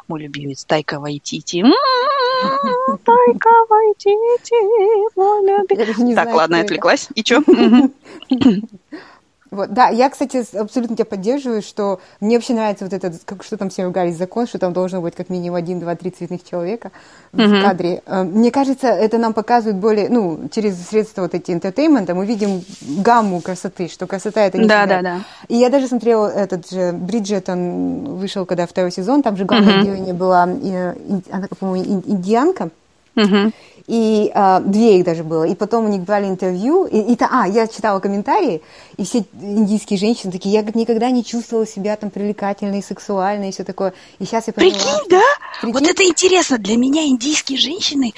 мой любимец Тайка Вайтити. Тайка Вайтити, мой любимец. Так, ладно, отвлеклась. И что? Вот, да, я, кстати, абсолютно тебя поддерживаю, что мне вообще нравится вот этот, как, что там все ругались, закон, что там должно быть как минимум один, два, три цветных человека mm-hmm. в кадре. Э, мне кажется, это нам показывает более, ну, через средства вот эти entertainment а мы видим гамму красоты, что красота это не Да, да, да. И я даже смотрела этот же Бриджертон вышел, когда второй сезон, там же главная mm-hmm. героиня была, она, по-моему, индианка. Mm-hmm. И а, две их даже было. И потом у них брали интервью. И, и, а, я читала комментарии, и все индийские женщины такие, я никогда не чувствовала себя там привлекательной, сексуальной и все такое. И сейчас я поняла... Прикинь, да? Прикинь? Вот это интересно. Для меня индийские женщины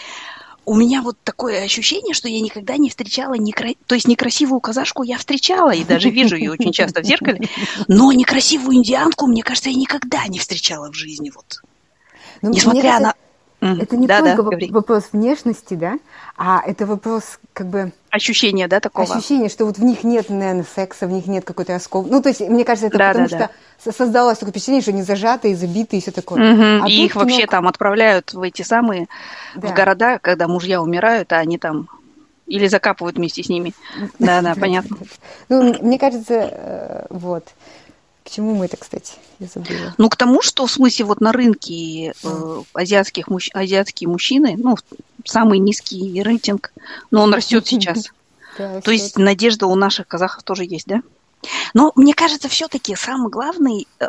у меня вот такое ощущение, что я никогда не встречала, некра... то есть некрасивую казашку я встречала, и даже вижу ее очень часто в зеркале, но некрасивую индианку, мне кажется, я никогда не встречала в жизни. Вот. Ну, Несмотря это не да, только да, вопрос внешности, да, а это вопрос как бы... Ощущение, да, такого? Ощущение, что вот в них нет, наверное, секса, в них нет какой-то расков. Ну, то есть, мне кажется, это да, потому да, что да. создалось такое впечатление, что они зажатые, забитые и все такое. Угу. А и их вообще там отправляют в эти самые, да. в города, когда мужья умирают, а они там или закапывают вместе с ними. Да, да, понятно. Ну, мне кажется, э, вот. К чему мы это, кстати? Я забыла. Ну, к тому, что в смысле вот на рынке э, азиатских, мужч... азиатские мужчины, ну, самый низкий рейтинг, но он растет сейчас. То есть надежда у наших казахов тоже есть, да? Но мне кажется, все-таки самый главный, э,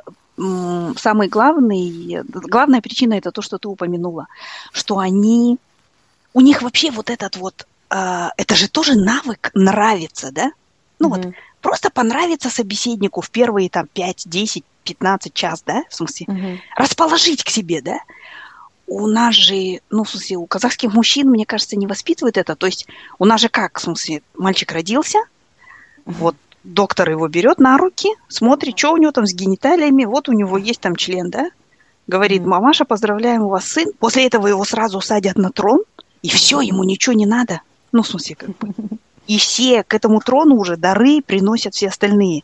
самый главный, главная причина это то, что ты упомянула, что они, у них вообще вот этот вот, э, это же тоже навык нравится, да? Ну mm-hmm. вот просто понравится собеседнику в первые там 5, 10, 15 час, да, в смысле, угу. расположить к себе, да. У нас же, ну, в смысле, у казахских мужчин, мне кажется, не воспитывают это. То есть у нас же как, в смысле, мальчик родился, угу. вот доктор его берет на руки, смотрит, что у него там с гениталиями, вот у него есть там член, да, говорит, мамаша, поздравляем, у вас сын. После этого его сразу садят на трон, и все, ему ничего не надо. Ну, в смысле, как бы. И все к этому трону уже дары приносят все остальные.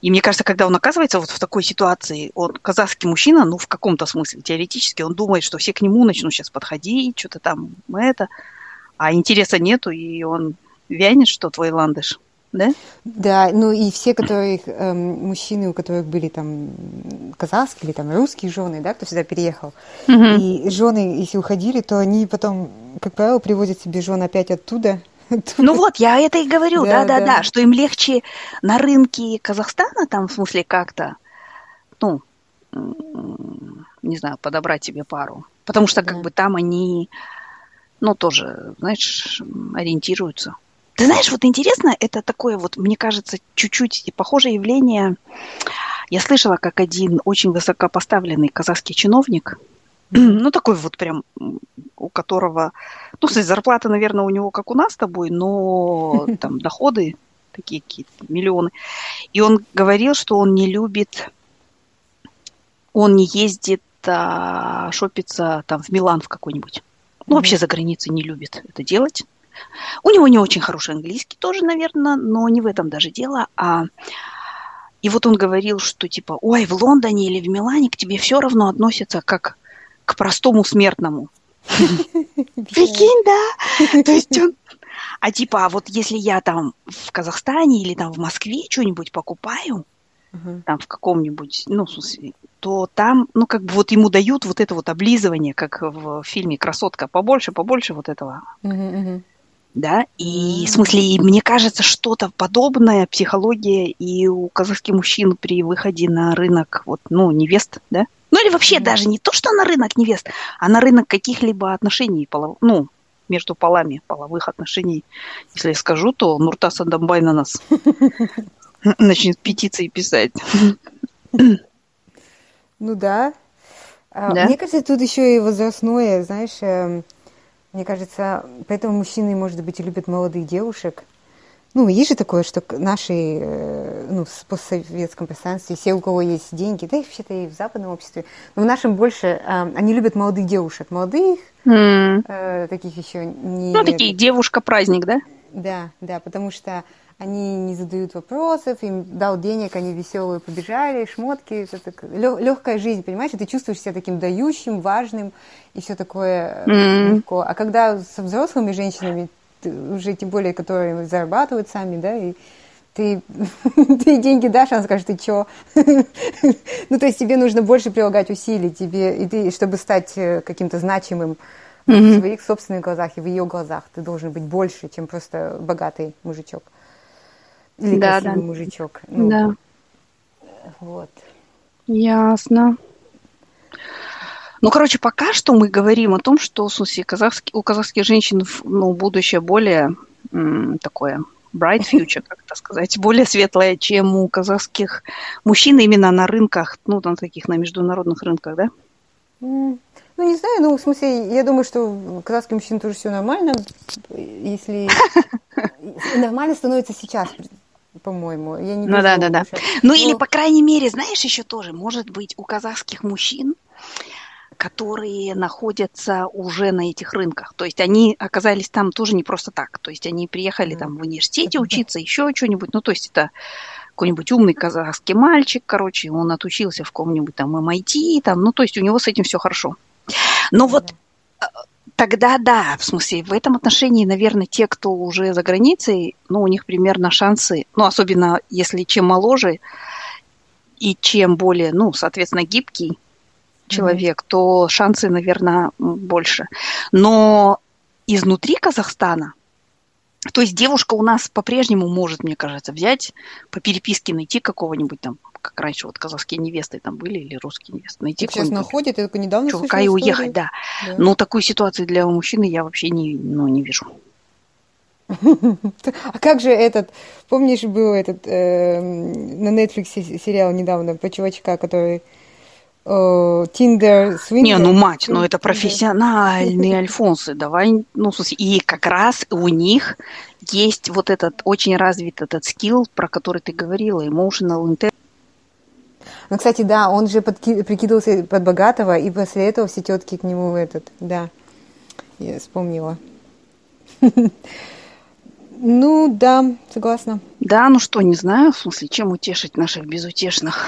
И мне кажется, когда он оказывается вот в такой ситуации, он казахский мужчина, ну, в каком-то смысле, теоретически, он думает, что все к нему начнут сейчас подходить, что-то там это, а интереса нету, и он вянет, что твой ландыш, да? Да, ну и все, которые, э, мужчины, у которых были там казахские или там русские жены, да, кто сюда переехал, угу. и жены, если уходили, то они потом, как правило, приводят себе жен опять оттуда, Ну вот, я это и говорю, да-да-да, что им легче на рынке Казахстана там, в смысле, как-то, ну, не знаю, подобрать себе пару. Потому что как бы там они, ну, тоже, знаешь, ориентируются. Ты знаешь, вот интересно, это такое вот, мне кажется, чуть-чуть похожее явление. Я слышала, как один очень высокопоставленный казахский чиновник, ну, такой вот прям, у которого, ну, зарплата, наверное, у него как у нас с тобой, но там доходы такие какие-то, миллионы. И он говорил, что он не любит, он не ездит а, шопиться там в Милан в какой-нибудь. Ну, вообще за границей не любит это делать. У него не очень хороший английский тоже, наверное, но не в этом даже дело, а и вот он говорил, что типа, ой, в Лондоне или в Милане к тебе все равно относятся как к простому смертному. Прикинь, да? То есть он... А типа, а вот если я там в Казахстане или там в Москве что-нибудь покупаю, там в каком-нибудь, ну, в смысле, то там, ну, как бы вот ему дают вот это вот облизывание, как в фильме «Красотка», побольше, побольше вот этого. Да, и в смысле, и мне кажется, что-то подобное, психология и у казахских мужчин при выходе на рынок, вот, ну, невест, да, ну или вообще даже не то, что на рынок невест, а на рынок каких-либо отношений, полов... ну, между полами, половых отношений. Если я скажу, то Нурта Сандамбай на нас начнет петиции писать. Ну да. А, да. Мне кажется, тут еще и возрастное, знаешь, эм, мне кажется, поэтому мужчины, может быть, и любят молодых девушек, ну, есть же такое, что наши, э, ну, в постсоветском пространстве, все, у кого есть деньги, да и вообще-то и в западном обществе, но в нашем больше, э, они любят молодых девушек, молодых, mm. э, таких еще не... Ну, такие девушка-праздник, да? Да, да, потому что они не задают вопросов, им дал денег, они веселые побежали, шмотки, это так, легкая жизнь, понимаешь, и ты чувствуешь себя таким дающим, важным и все такое mm. легко. А когда со взрослыми женщинами уже тем более, которые зарабатывают сами, да, и ты, ты деньги дашь, она скажет, ты чё? ну, то есть тебе нужно больше прилагать усилий, тебе, и ты, чтобы стать э, каким-то значимым mm-hmm. в своих собственных глазах и в ее глазах, ты должен быть больше, чем просто богатый мужичок. Или да, красивый да. мужичок. Ну, да. Вот. Ясно. Ну, короче, пока что мы говорим о том, что в смысле, казахский, у казахских женщин ну, будущее более м, такое bright future, как это сказать, более светлое, чем у казахских мужчин именно на рынках, ну, на таких, на международных рынках, да? Ну, не знаю, ну, в смысле, я думаю, что у казахских мужчин тоже все нормально, если... Нормально становится сейчас, по-моему. Я не ну да, да, да. Ну или, по крайней мере, знаешь, еще тоже, может быть, у казахских мужчин которые находятся уже на этих рынках. То есть они оказались там тоже не просто так. То есть они приехали там в университете учиться, еще что-нибудь. Ну, то есть это какой-нибудь умный казахский мальчик, короче, он отучился в каком-нибудь там MIT, там, ну, то есть у него с этим все хорошо. Но вот э, тогда да, в смысле, в этом отношении, наверное, те, кто уже за границей, ну, у них примерно шансы, ну, особенно если чем моложе и чем более, ну, соответственно, гибкий человек, mm-hmm. то шансы, наверное, больше. Но изнутри Казахстана то есть девушка у нас по-прежнему может, мне кажется, взять по переписке найти какого-нибудь там, как раньше вот казахские невесты там были или русские невесты, найти сейчас находит, я только недавно чувака и уехать, да. да. Но такую ситуацию для мужчины я вообще не, ну, не вижу. А как же этот, помнишь, был этот э, на Netflix сериал недавно по чувачка, который Тиндер, Свингер. Не, ну мать, ну это профессиональные альфонсы, давай, ну, и как раз у них есть вот этот очень развит этот скилл, про который ты говорила, emotional intelligence. Ну, кстати, да, он же подки... прикидывался под богатого, и после этого все тетки к нему в этот, да, я вспомнила. Ну, да, согласна. Да, ну что, не знаю, в смысле, чем утешить наших безутешных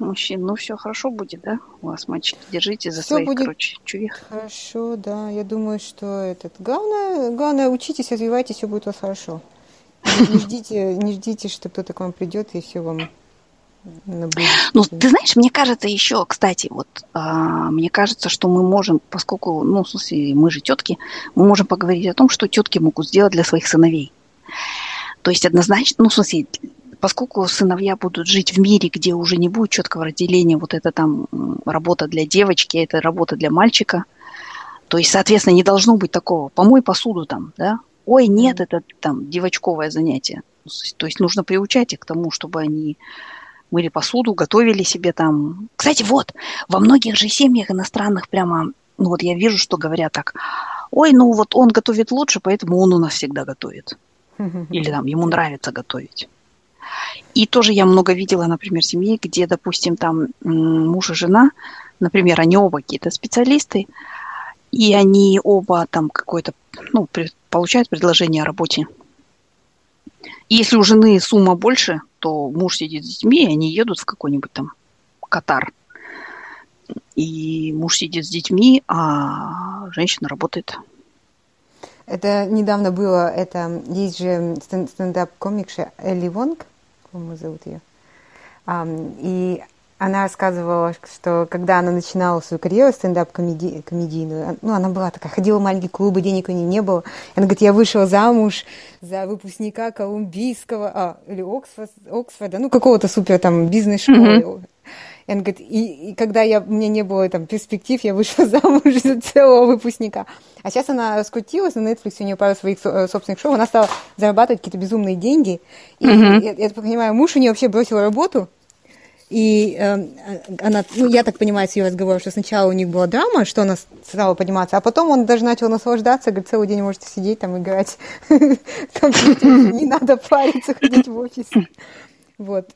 мужчин. Ну, все хорошо будет, да? У вас, мальчики, держите за все своих, будет короче, чувих. Хорошо, да. Я думаю, что этот... Главное, главное, учитесь, развивайтесь, все будет у вас хорошо. Не ждите, не ждите, что кто-то к вам придет и все вам ну, ты знаешь, мне кажется еще, кстати, вот а, мне кажется, что мы можем, поскольку, ну, в смысле, мы же тетки, мы можем поговорить о том, что тетки могут сделать для своих сыновей. То есть однозначно, ну, в смысле, поскольку сыновья будут жить в мире, где уже не будет четкого разделения, вот это там работа для девочки, это работа для мальчика, то есть, соответственно, не должно быть такого, помой посуду там, да, ой, нет, это там девочковое занятие. То есть нужно приучать их к тому, чтобы они мыли посуду, готовили себе там. Кстати, вот, во многих же семьях иностранных прямо, ну вот я вижу, что говорят так, ой, ну вот он готовит лучше, поэтому он у нас всегда готовит. Или там ему нравится готовить. И тоже я много видела, например, семей, где, допустим, там муж и жена, например, они оба какие-то специалисты, и они оба там какое-то, ну, получают предложение о работе. И если у жены сумма больше, то муж сидит с детьми, и они едут в какой-нибудь там Катар. И муж сидит с детьми, а женщина работает. Это недавно было, это есть же стендап-комикша Элли Вонг, по-моему, зовут ее. И она рассказывала, что когда она начинала свою карьеру стендап-комедийную, ну, она была такая, ходила в маленькие клубы, денег у нее не было. Она говорит, я вышла замуж за выпускника колумбийского, а, или Оксфорд, Оксфорда, ну, какого-то супер там бизнес-школы. Mm-hmm. И она говорит, и, и когда я, меня не было там перспектив, я вышла замуж за целого выпускника. А сейчас она раскрутилась на Netflix, у нее пару своих э, собственных шоу, она стала зарабатывать какие-то безумные деньги. И, mm-hmm. я, я понимаю, муж у нее вообще бросил работу, и э, она, ну, я так понимаю с ее разговора, что сначала у них была драма, что она стала подниматься, а потом он даже начал наслаждаться, говорит, целый день можете сидеть там, играть не надо париться, ходить в офис. Вот.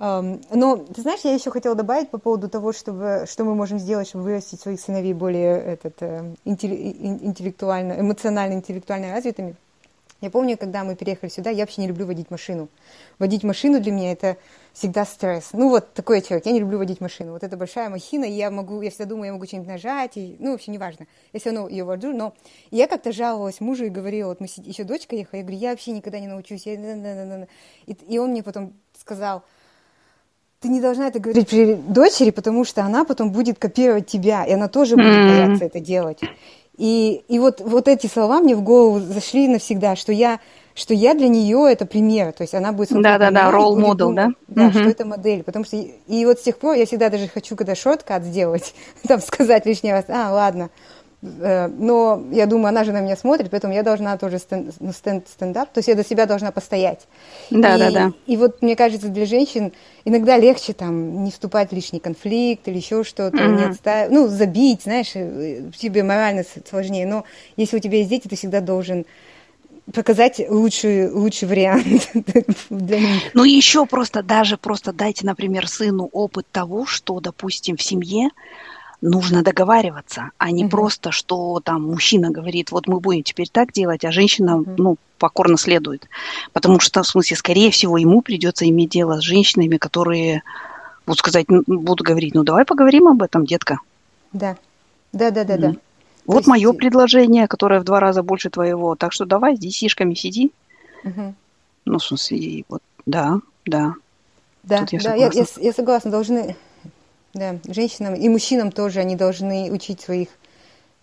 Но, ты знаешь, я еще хотела добавить по поводу того, чтобы, что мы можем сделать, чтобы вырастить своих сыновей более этот, э, интеллектуально, эмоционально, интеллектуально развитыми. Я помню, когда мы переехали сюда, я вообще не люблю водить машину. Водить машину для меня это всегда стресс. Ну вот такой человек, я не люблю водить машину. Вот это большая махина, и я могу, я всегда думаю, я могу что-нибудь нажать, и, ну вообще неважно. Я все равно ее вожу, но я как-то жаловалась мужу и говорила, вот мы еще дочка ехала, я говорю, я вообще никогда не научусь. Я... И, и он мне потом сказал, ты не должна это говорить при дочери, потому что она потом будет копировать тебя, и она тоже будет бояться это делать. И, и вот, вот эти слова мне в голову зашли навсегда, что я, что я для нее это пример, то есть она будет смотреть да, да, да, ролл модел, да? Да, mm-hmm. что это модель, потому что и вот с тех пор я всегда даже хочу, когда шорткат сделать, там сказать лишний раз, а, ладно, но я думаю, она же на меня смотрит, поэтому я должна тоже стенд, ну, стенд, стендап, то есть я за себя должна постоять. Да, и, да, да. И вот мне кажется, для женщин иногда легче там не вступать в лишний конфликт или еще что-то, mm-hmm. не ну, забить, знаешь, э, тебе морально сложнее, но если у тебя есть дети, ты всегда должен показать лучший, лучший вариант для них. Ну и еще просто даже просто дайте, например, сыну опыт того, что, допустим, в семье нужно договариваться, а не угу. просто, что там мужчина говорит, вот мы будем теперь так делать, а женщина, угу. ну, покорно следует. Потому что, в смысле, скорее всего, ему придется иметь дело с женщинами, которые будут сказать, будут говорить, ну, давай поговорим об этом, детка. Да, да, да, да, да. Вот есть... мое предложение, которое в два раза больше твоего. Так что давай с десишками сиди. Угу. Ну, в смысле, вот, да, да. Да, я, да я, я, я согласна, должны, да, женщинам и мужчинам тоже, они должны учить своих,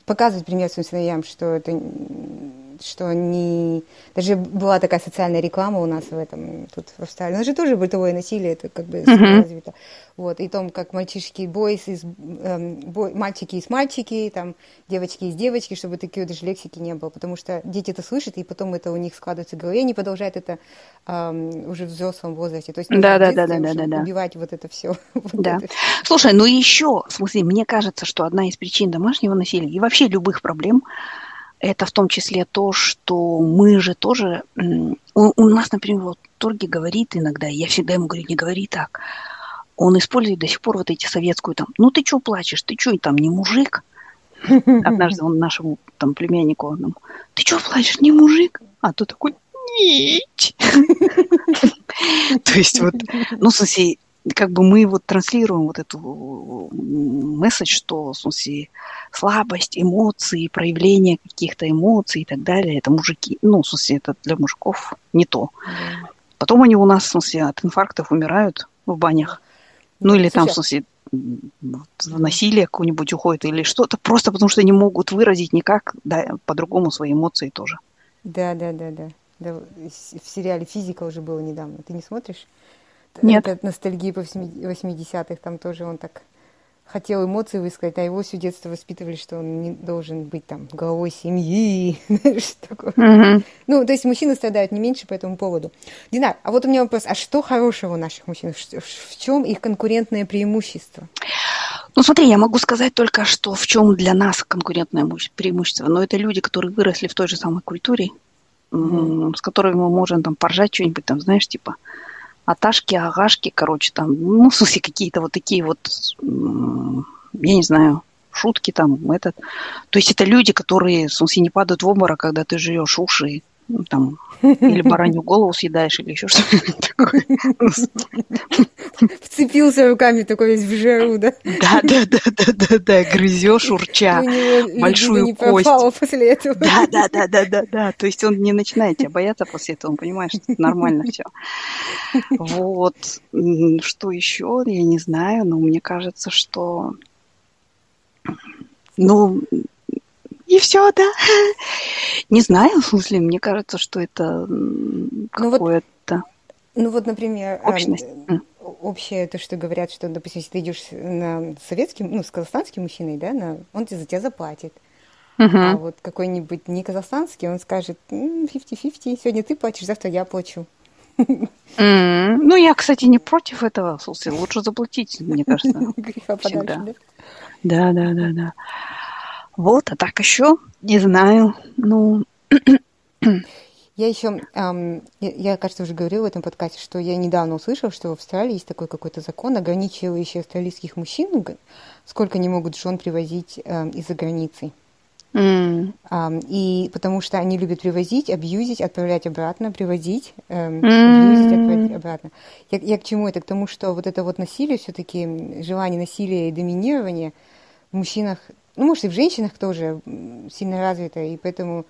показывать пример своим сыновьям, что это что не... Даже была такая социальная реклама у нас в этом, тут в Австралии. У нас же тоже бытовое насилие, это как бы uh-huh. развито. Вот, и том, как мальчишки бойс из... Эм, бой, мальчики из мальчики, там, девочки из девочки, чтобы такие даже лексики не было, потому что дети это слышат, и потом это у них складывается в голове, и они продолжают это эм, уже в взрослом возрасте. То есть да, да, да, да, да, да, убивать вот это все. вот да. Это. Слушай, ну еще, в смысле, мне кажется, что одна из причин домашнего насилия и вообще любых проблем – это в том числе то, что мы же тоже... У, у нас, например, вот Торги говорит иногда, я всегда ему говорю, не говори так. Он использует до сих пор вот эти советскую там, ну ты что плачешь, ты что, там не мужик? Однажды он нашему там племяннику, он, ты что плачешь, не мужик? А то такой, нет. То есть вот, ну, в смысле, как бы мы вот транслируем вот эту месседж, что, в смысле, слабость, эмоции, проявление каких-то эмоций и так далее, это мужики, ну, в смысле, это для мужиков не то. Потом они у нас, в смысле, от инфарктов умирают в банях. Ну, или там, в смысле, в насилие какое-нибудь уходит или что-то, просто потому что не могут выразить никак, да, по-другому свои эмоции тоже. Да, да, да, да. да. В сериале «Физика» уже было недавно. Ты не смотришь? Нет. Это ностальгия по 80-х, там тоже он так хотел эмоции высказать, а его всю детство воспитывали, что он не должен быть там головой семьи, что такое. Угу. Ну, то есть мужчины страдают не меньше по этому поводу. Динар, а вот у меня вопрос, а что хорошего у наших мужчин? В чем их конкурентное преимущество? Ну, смотри, я могу сказать только, что в чем для нас конкурентное преимущество. Но это люди, которые выросли в той же самой культуре, mm с которыми мы можем там поржать что-нибудь, там, знаешь, типа, аташки, агашки, короче, там, ну, в какие-то вот такие вот, я не знаю, шутки там, этот. То есть это люди, которые, в смысле, не падают в обморок, когда ты жуешь уши, ну, там, или баранью голову съедаешь, или еще что-нибудь такое. Вцепился руками такой весь в жару, да? Да, да, да, да, да, да, грызешь, урча, большую кость. после этого. Да, да, да, да, да, да. То есть он не начинает тебя бояться после этого, он понимает, что это нормально все. Вот. Что еще, я не знаю, но мне кажется, что ну, и все, да. Не знаю, в смысле, мне кажется, что это ну какое-то... Ну вот, например, общность. общее то, что говорят, что, допустим, если ты идешь на советский, ну, с казахстанским мужчиной, да, на, он за тебя заплатит. Uh-huh. А вот какой-нибудь не казахстанский, он скажет 50-50, сегодня ты платишь, завтра я плачу. Mm. Ну, я, кстати, не против этого, слушай, лучше заплатить, мне кажется. Греха подальше, да? Да, да, да, да. Вот, а так еще, не знаю, ну... Я еще, эм, я, я, кажется, уже говорила в этом подкасте, что я недавно услышала, что в Австралии есть такой какой-то закон, ограничивающий австралийских мужчин, сколько они могут жен привозить эм, из-за границы. Mm. Um, и потому что они любят привозить, абьюзить, отправлять обратно, привозить, эм, mm. абьюзить, отправлять обратно. Я, я к чему это? К тому, что вот это вот насилие, все-таки желание насилия и доминирования в мужчинах ну, может, и в женщинах тоже сильно развито, и поэтому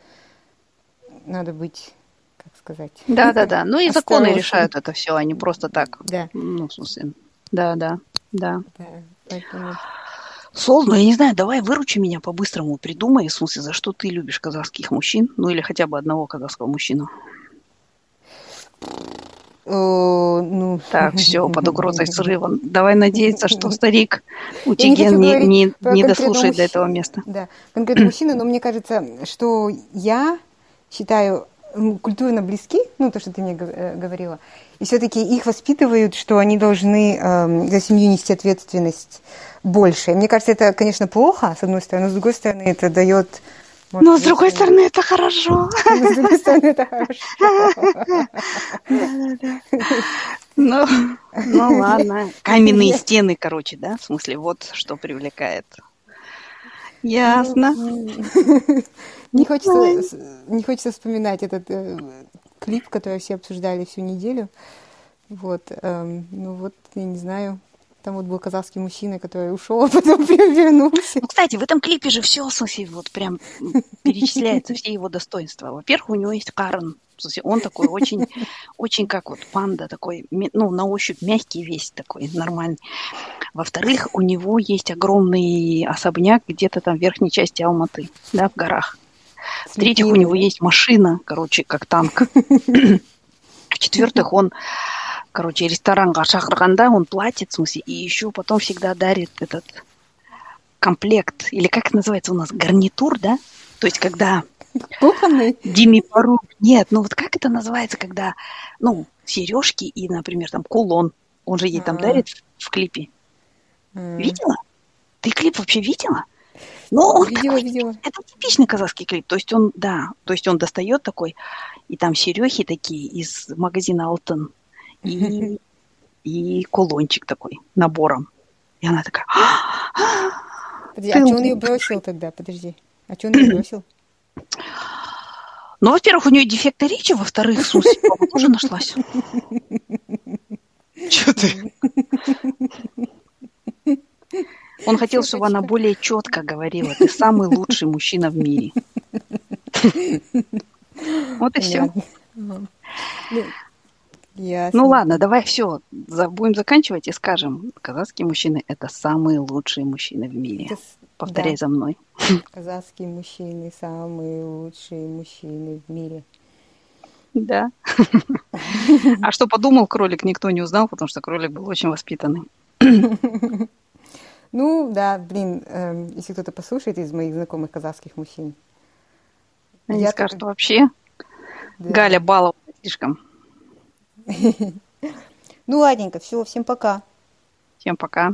надо быть, как сказать... Да-да-да, ну и законы решают это все, а не просто так. Да. Ну, в смысле, да-да, да. Да, поэтому... Сол, ну я не знаю, давай выручи меня по-быстрому, придумай, в смысле, за что ты любишь казахских мужчин, ну или хотя бы одного казахского мужчину. О, ну... Так, все, под угрозой срыва. Давай надеяться, что старик Утиген не, не, не, не дослушает до этого места. Да, конкретно мужчина, но мне кажется, что я считаю культурно близки, ну, то, что ты мне э, говорила, и все-таки их воспитывают, что они должны э, за семью нести ответственность больше. Мне кажется, это, конечно, плохо, с одной стороны, но с другой стороны, это дает может, Но с другой стороны, это хорошо. с другой стороны, это хорошо. Ну, ну ладно. Каменные стены, короче, да? В смысле, вот что привлекает. Ясно. Не хочется, не хочется вспоминать этот э, клип, который все обсуждали всю неделю. Вот, эм, ну вот, я не знаю, там вот был казахский мужчина, который ушел, а потом вернулся. Ну, кстати, в этом клипе же все, Софи, вот прям перечисляются все его достоинства. Во-первых, у него есть Карен. Он такой очень, очень как вот панда такой, ну, на ощупь мягкий весь такой, нормальный. Во-вторых, у него есть огромный особняк где-то там в верхней части Алматы, да, в горах. В-третьих, у него есть машина, короче, как танк. В-четвертых, он короче, ресторанға шақырғанда он платит, в смысле, и еще потом всегда дарит этот комплект, или как это называется у нас, гарнитур, да? То есть, когда... Кухонный? Диме Пару. Нет, ну вот как это называется, когда, ну, сережки и, например, там кулон. Он же ей там а. дарит в клипе. Видела? Ты клип вообще видела? Ну, он видела, такой, видела. Это типичный казахский клип. То есть он, да, то есть он достает такой, и там серехи такие из магазина Алтын и, и кулончик такой набором. И она такая... Подожди, а что он ее бросил тогда? Подожди. А что он ее бросил? Ну, во-первых, у нее дефекты речи, во-вторых, Суси тоже нашлась. Че ты? Он хотел, чтобы она более четко говорила. Ты самый лучший мужчина в мире. Вот и все. Ясно. Ну ладно, давай все, будем заканчивать и скажем, казахские мужчины – это самые лучшие мужчины в мире. Это, Повторяй да. за мной. Казахские мужчины – самые лучшие мужчины в мире. Да. А что подумал кролик, никто не узнал, потому что кролик был очень воспитанный. Ну, да, блин, э, если кто-то послушает из моих знакомых казахских мужчин. Они я скажут, вообще да. Галя баловала слишком. Ну, ладненько, все, всем пока. Всем пока.